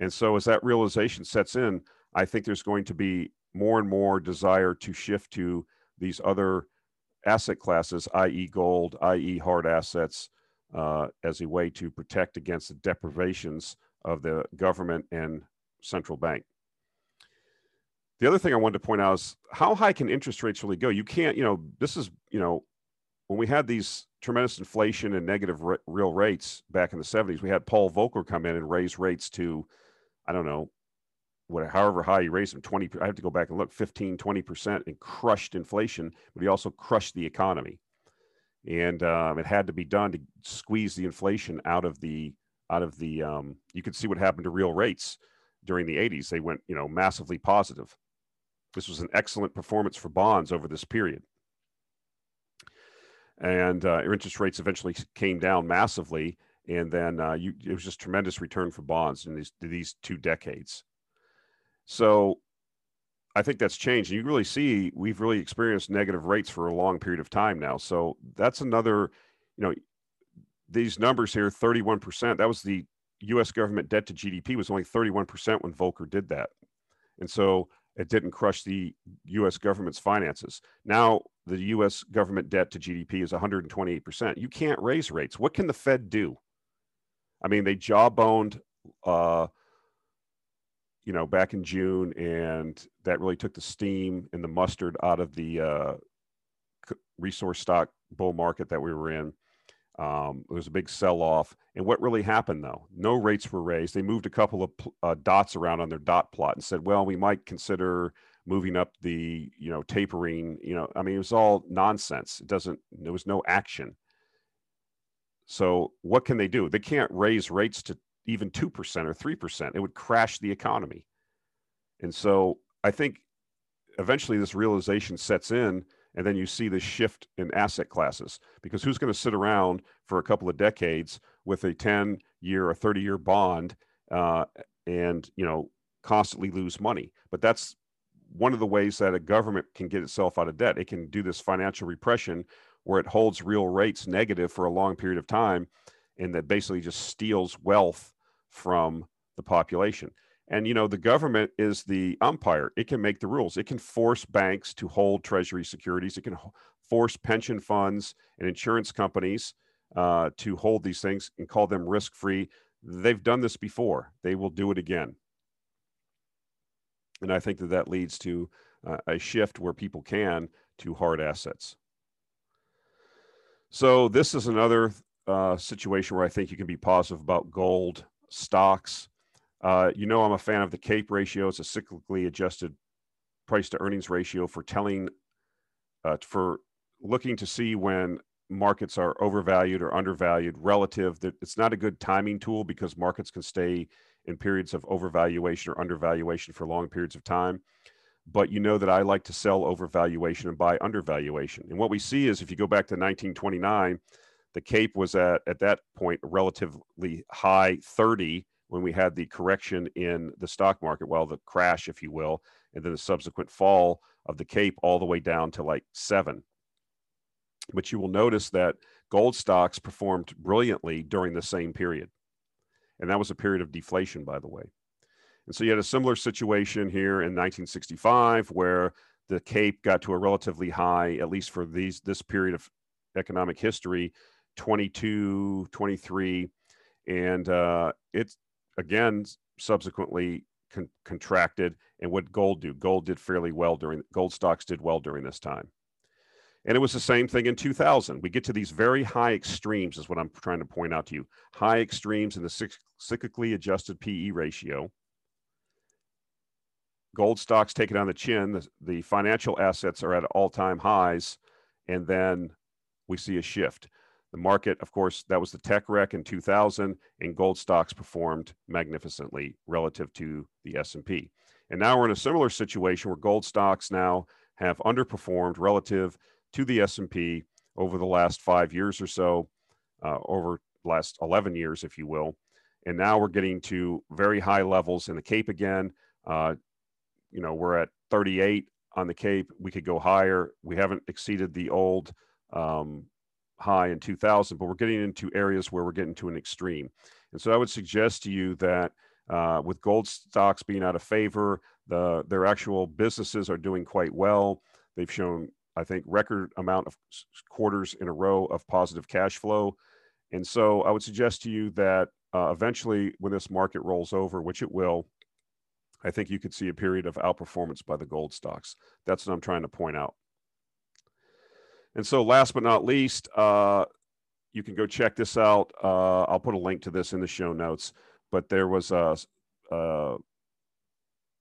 And so as that realization sets in, I think there's going to be more and more desire to shift to these other asset classes, i.e., gold, i.e., hard assets, uh, as a way to protect against the deprivations of the government and central bank. The other thing I wanted to point out is how high can interest rates really go? You can't, you know, this is, you know, when we had these tremendous inflation and negative re- real rates back in the 70s, we had Paul Volcker come in and raise rates to, I don't know, what, however high he raised them, 20, I have to go back and look, 15, 20% and crushed inflation, but he also crushed the economy. And um, it had to be done to squeeze the inflation out of the, out of the, um, you could see what happened to real rates during the 80s. They went, you know, massively positive. This was an excellent performance for bonds over this period. And uh, interest rates eventually came down massively. And then uh, you, it was just tremendous return for bonds in these, these two decades. So I think that's changed. You really see we've really experienced negative rates for a long period of time now. So that's another, you know, these numbers here 31%. That was the US government debt to GDP was only 31% when Volcker did that. And so it didn't crush the US government's finances. Now the US government debt to GDP is 128%. You can't raise rates. What can the Fed do? I mean, they jawboned uh, you know, back in June, and that really took the steam and the mustard out of the uh, resource stock bull market that we were in. Um, there was a big sell off. And what really happened though? No rates were raised. They moved a couple of uh, dots around on their dot plot and said, well, we might consider moving up the, you know, tapering. You know, I mean, it was all nonsense. It doesn't, there was no action. So what can they do? They can't raise rates to even 2% or 3%. It would crash the economy. And so I think eventually this realization sets in and then you see the shift in asset classes because who's going to sit around for a couple of decades with a 10 year or 30 year bond uh, and you know constantly lose money? But that's one of the ways that a government can get itself out of debt. It can do this financial repression where it holds real rates negative for a long period of time and that basically just steals wealth from the population and you know, the government is the umpire. It can make the rules. It can force banks to hold treasury securities. It can force pension funds and insurance companies uh, to hold these things and call them risk free. They've done this before. They will do it again. And I think that that leads to uh, a shift where people can to hard assets. So this is another uh, situation where I think you can be positive about gold stocks. Uh, you know, I'm a fan of the CAPE ratio. It's a cyclically adjusted price to earnings ratio for telling, uh, for looking to see when markets are overvalued or undervalued relative. That it's not a good timing tool because markets can stay in periods of overvaluation or undervaluation for long periods of time. But you know that I like to sell overvaluation and buy undervaluation. And what we see is if you go back to 1929, the CAPE was at at that point relatively high 30 when we had the correction in the stock market, well, the crash, if you will, and then the subsequent fall of the Cape all the way down to like seven. But you will notice that gold stocks performed brilliantly during the same period. And that was a period of deflation, by the way. And so you had a similar situation here in 1965 where the Cape got to a relatively high, at least for these this period of economic history, 22, 23. And uh, it's again subsequently con- contracted. And what gold do? Gold did fairly well during gold stocks did well during this time. And it was the same thing in 2000. We get to these very high extremes, is what I'm trying to point out to you. High extremes in the cyclically adjusted PE ratio. Gold stocks take it on the chin. The, the financial assets are at all time highs. And then we see a shift. The market, of course, that was the tech wreck in 2000, and gold stocks performed magnificently relative to the S&P. And now we're in a similar situation where gold stocks now have underperformed relative to the S&P over the last five years or so, uh, over last 11 years, if you will. And now we're getting to very high levels in the Cape again. Uh, you know, we're at 38 on the Cape. We could go higher. We haven't exceeded the old um, high in 2000, but we're getting into areas where we're getting to an extreme. And so I would suggest to you that uh, with gold stocks being out of favor, the, their actual businesses are doing quite well. They've shown, I think, record amount of quarters in a row of positive cash flow. And so I would suggest to you that uh, eventually, when this market rolls over, which it will, I think you could see a period of outperformance by the gold stocks. That's what I'm trying to point out. And so, last but not least, uh, you can go check this out. Uh, I'll put a link to this in the show notes. But there was a, a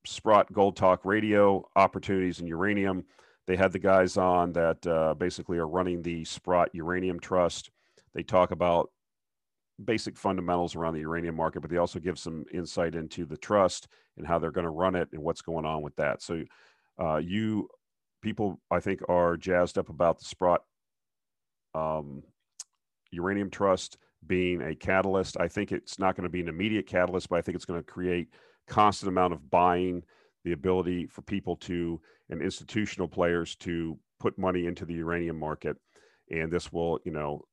Sprott Gold Talk Radio opportunities in uranium. They had the guys on that uh, basically are running the Sprott Uranium Trust. They talk about basic fundamentals around the uranium market, but they also give some insight into the trust and how they're going to run it and what's going on with that. So uh, you people I think are jazzed up about the Sprott um, Uranium Trust being a catalyst. I think it's not going to be an immediate catalyst, but I think it's going to create constant amount of buying, the ability for people to and institutional players to put money into the uranium market, and this will, you know,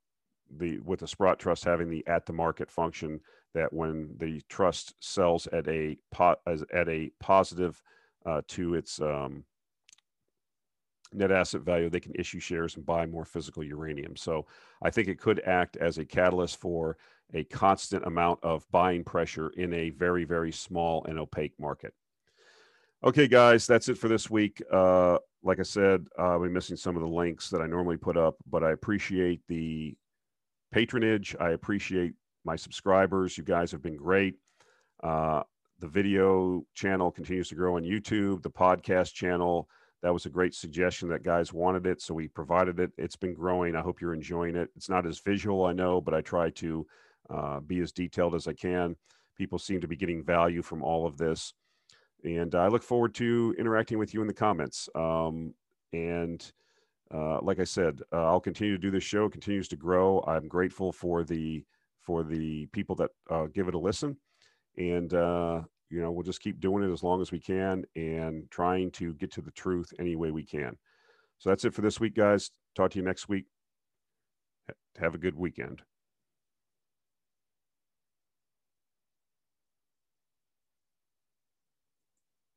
the with the Sprott Trust having the at the market function that when the trust sells at a pot as at a positive uh, to its um, net asset value, they can issue shares and buy more physical uranium. So I think it could act as a catalyst for a constant amount of buying pressure in a very, very small and opaque market. Okay, guys, that's it for this week. Uh, like I said, I'll be missing some of the links that I normally put up, but I appreciate the patronage. I appreciate my subscribers. You guys have been great. Uh, the video channel continues to grow on YouTube, the podcast channel. That was a great suggestion that guys wanted it. So we provided it. It's been growing. I hope you're enjoying it. It's not as visual, I know, but I try to uh, be as detailed as I can. People seem to be getting value from all of this. And I look forward to interacting with you in the comments. Um, and uh, like I said, uh, I'll continue to do this show. It continues to grow. I'm grateful for the for the people that uh, give it a listen, and uh, you know we'll just keep doing it as long as we can and trying to get to the truth any way we can. So that's it for this week, guys. Talk to you next week. Have a good weekend.